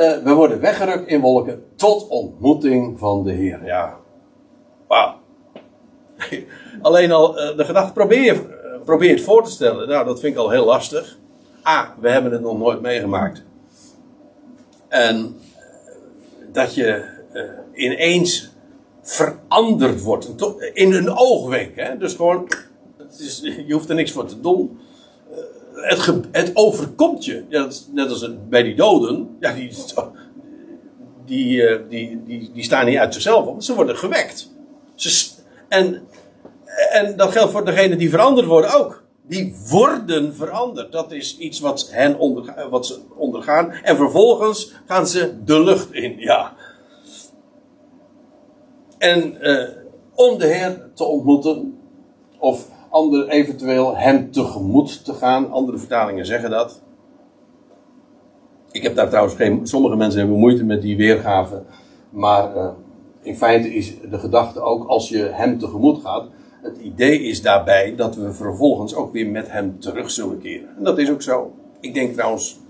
we worden weggerukt in wolken tot ontmoeting van de Heer. Ja, wauw. Alleen al de gedachte, probeer, probeer het voor te stellen. Nou, dat vind ik al heel lastig. A, we hebben het nog nooit meegemaakt. En dat je uh, ineens veranderd wordt. In een oogwenk. Hè? Dus gewoon, het is, je hoeft er niks voor te doen. Het, het, overkomt je. Ja, net als bij die doden. Ja, die, die, uh, die, die, die staan niet uit zichzelf op. Ze worden gewekt. Ze, en, en dat geldt voor degenen die veranderd worden ook die worden veranderd. Dat is iets wat, hen onderga wat ze ondergaan. En vervolgens gaan ze de lucht in. Ja. En uh, om de Heer te ontmoeten, of ander, eventueel hem tegemoet te gaan. Andere vertalingen zeggen dat. Ik heb daar trouwens geen. Sommige mensen hebben moeite met die weergave. Maar uh, in feite is de gedachte ook als je hem tegemoet gaat het idee is daarbij dat we vervolgens ook weer met hem terug zullen keren. En dat is ook zo. Ik denk trouwens.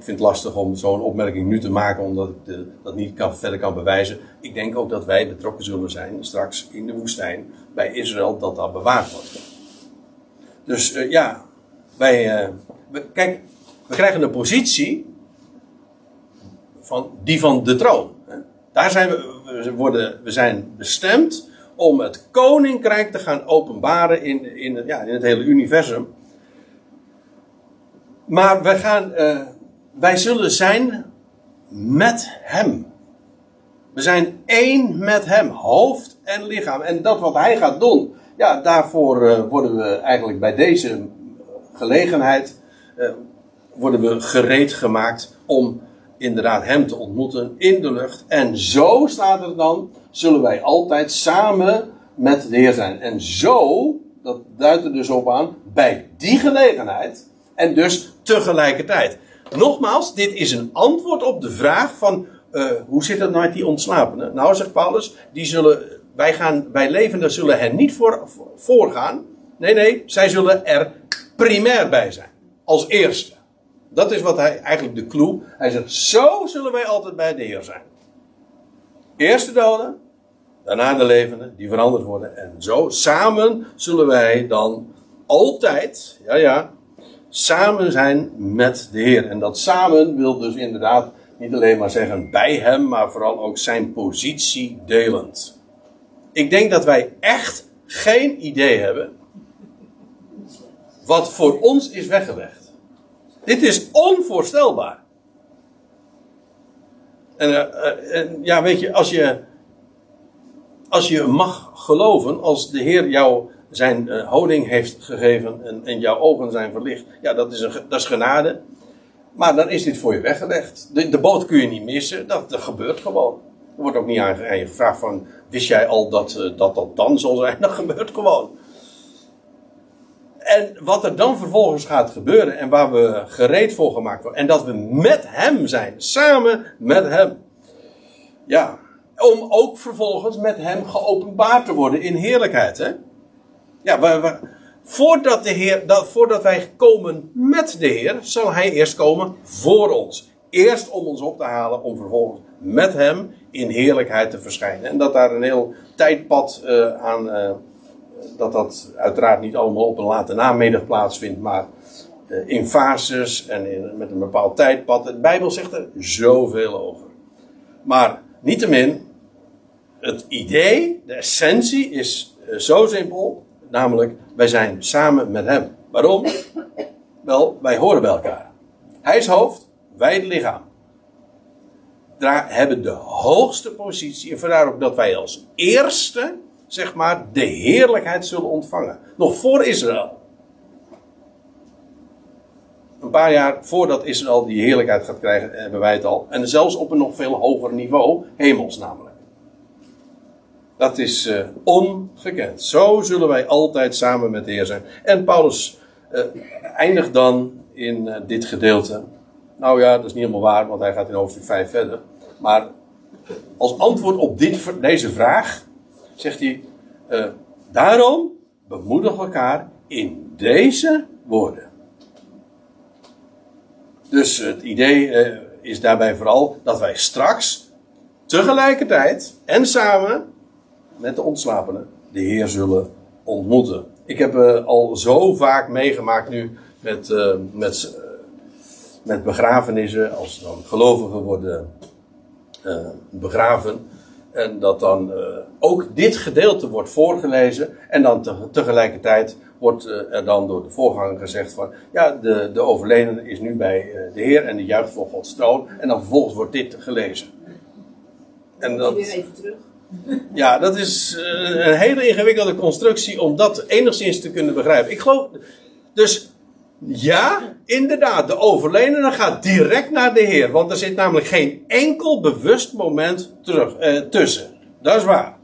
Vind het lastig om zo'n opmerking nu te maken, omdat ik de, dat niet kan, verder kan bewijzen. Ik denk ook dat wij betrokken zullen zijn straks in de woestijn bij Israël, dat dat bewaard wordt. Dus uh, ja, wij. Uh, we, kijk, we krijgen een positie van die van de troon. Daar zijn we, we, worden, we zijn bestemd om het koninkrijk te gaan openbaren in, in, ja, in het hele universum. Maar wij, gaan, uh, wij zullen zijn met Hem. We zijn één met Hem, hoofd en lichaam. En dat wat Hij gaat doen, ja, daarvoor uh, worden we eigenlijk bij deze gelegenheid uh, worden we gereed gemaakt om inderdaad hem te ontmoeten in de lucht. En zo staat er dan, zullen wij altijd samen met de Heer zijn. En zo, dat duidt er dus op aan, bij die gelegenheid en dus tegelijkertijd. Nogmaals, dit is een antwoord op de vraag van uh, hoe zit het nou met die ontslapenen? Nou, zegt Paulus, die zullen, wij, gaan, wij levenden zullen hen niet voor, voorgaan. Nee, nee, zij zullen er primair bij zijn. Als eerste. Dat is wat hij eigenlijk de clue. Hij zegt: Zo zullen wij altijd bij de Heer zijn. Eerst de doden, daarna de levenden, die veranderd worden. En zo samen zullen wij dan altijd, ja ja, samen zijn met de Heer. En dat samen wil dus inderdaad niet alleen maar zeggen bij Hem, maar vooral ook zijn positie delend. Ik denk dat wij echt geen idee hebben wat voor ons is weggelegd. Dit is onvoorstelbaar. En, uh, en, ja, weet je, als je, als je mag geloven, als de Heer jou zijn uh, honing heeft gegeven en, en jouw ogen zijn verlicht, ja, dat is, een, dat is genade. Maar dan is dit voor je weggelegd. De, de boot kun je niet missen, dat, gebeurt gewoon. Er wordt ook niet aan, je gevraagd van, wist jij al dat, uh, dat dat dan zal zijn? Dat gebeurt gewoon. En wat er dan vervolgens gaat gebeuren en waar we gereed voor gemaakt worden. En dat we met hem zijn, samen met hem. Ja, om ook vervolgens met hem geopenbaard te worden in heerlijkheid. Hè? Ja, we, voordat, de Heer, dat, voordat wij komen met de Heer, zal hij eerst komen voor ons. Eerst om ons op te halen, om vervolgens met hem in heerlijkheid te verschijnen. En dat daar een heel tijdpad uh, aan. Uh, dat dat uiteraard niet allemaal op een late namiddag plaatsvindt, maar uh, in fases en met een bepaald tijdpad. De Bijbel zegt er zoveel over. Maar niettemin, het idee, de essentie is zo simpel, namelijk wij zijn samen met Hem. Waarom? Wel, wij horen bij elkaar. Hij is hoofd, wij het lichaam. Dra hebben de hoogste positie. En vandaar ook dat wij als eerste, zeg maar, de heerlijkheid zullen ontvangen. Nog voor Israël. Een paar jaar voordat Israël die heerlijkheid gaat krijgen, hebben wij het al. En zelfs op een nog veel hoger niveau, hemels namelijk. Dat is uh, ongekend. Zo zullen wij altijd samen met de Heer zijn. En Paulus uh, eindigt dan in uh, dit gedeelte. Nou ja, dat is niet helemaal waar, want hij gaat in hoofdstuk 5 verder. Maar als antwoord op dit, deze vraag zegt hij: Daarom bemoedig elkaar in deze woorden. Dus het idee is daarbij vooral dat wij straks tegelijkertijd en samen met de ontslapenen de Heer zullen ontmoeten. Ik heb uh, al zo vaak meegemaakt nu met, uh, met, uh, met begrafenissen, als dan gelovigen worden begraven. En dat dan ook dit gedeelte wordt voorgelezen. En dan te, tegelijkertijd wordt er dan door de voorganger gezegd van... Ja, de, de overledene is nu bij de Heer en die juicht voor Gods troon. En dan vervolgens wordt dit gelezen. En dat... Weer even terug. Ja, dat is eh, een hele ingewikkelde constructie om dat enigszins te kunnen begrijpen. Ik geloof. Dus ja, inderdaad, de overledene gaat direct naar de Heer. Want er zit namelijk geen enkel bewust moment terug, eh, tussen. Dat is waar.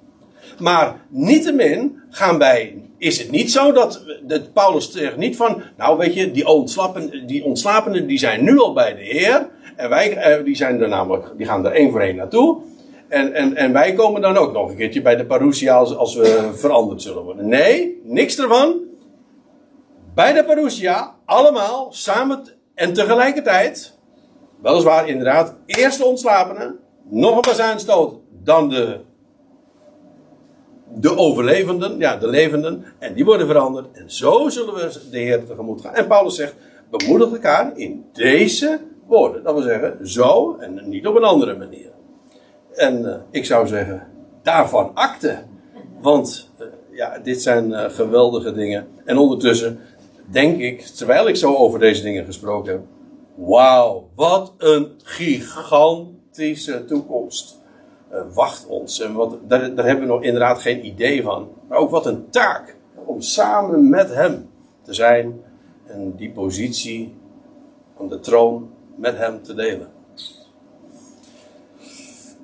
Maar niettemin gaan wij. Is het niet zo dat, dat Paulus zegt niet van. Nou, weet je, die, ontslapen, die ontslapenden die zijn nu al bij de Heer. En wij eh, die zijn er namelijk, die gaan er één voor één naartoe. En, en, en wij komen dan ook nog een keertje bij de parousia als, als we veranderd zullen worden. Nee, niks ervan. Bij de parousia, allemaal, samen en tegelijkertijd. Weliswaar inderdaad, eerst de ontslapenen, nog een bazuinstoot, dan de, de overlevenden, ja, de levenden. En die worden veranderd. En zo zullen we de Heer tegemoet gaan. En Paulus zegt, bemoedig elkaar in deze woorden. Dat wil zeggen, zo en niet op een andere manier. En uh, ik zou zeggen, daarvan akte. Want uh, ja, dit zijn uh, geweldige dingen. En ondertussen denk ik, terwijl ik zo over deze dingen gesproken heb. Wauw, wat een gigantische toekomst wacht ons. En wat, daar, daar hebben we nog inderdaad geen idee van. Maar ook wat een taak om samen met hem te zijn. En die positie van de troon met hem te delen.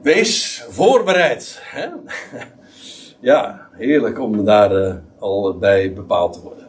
Wees voorbereid. Hè? ja, heerlijk om daar uh, al bij bepaald te worden.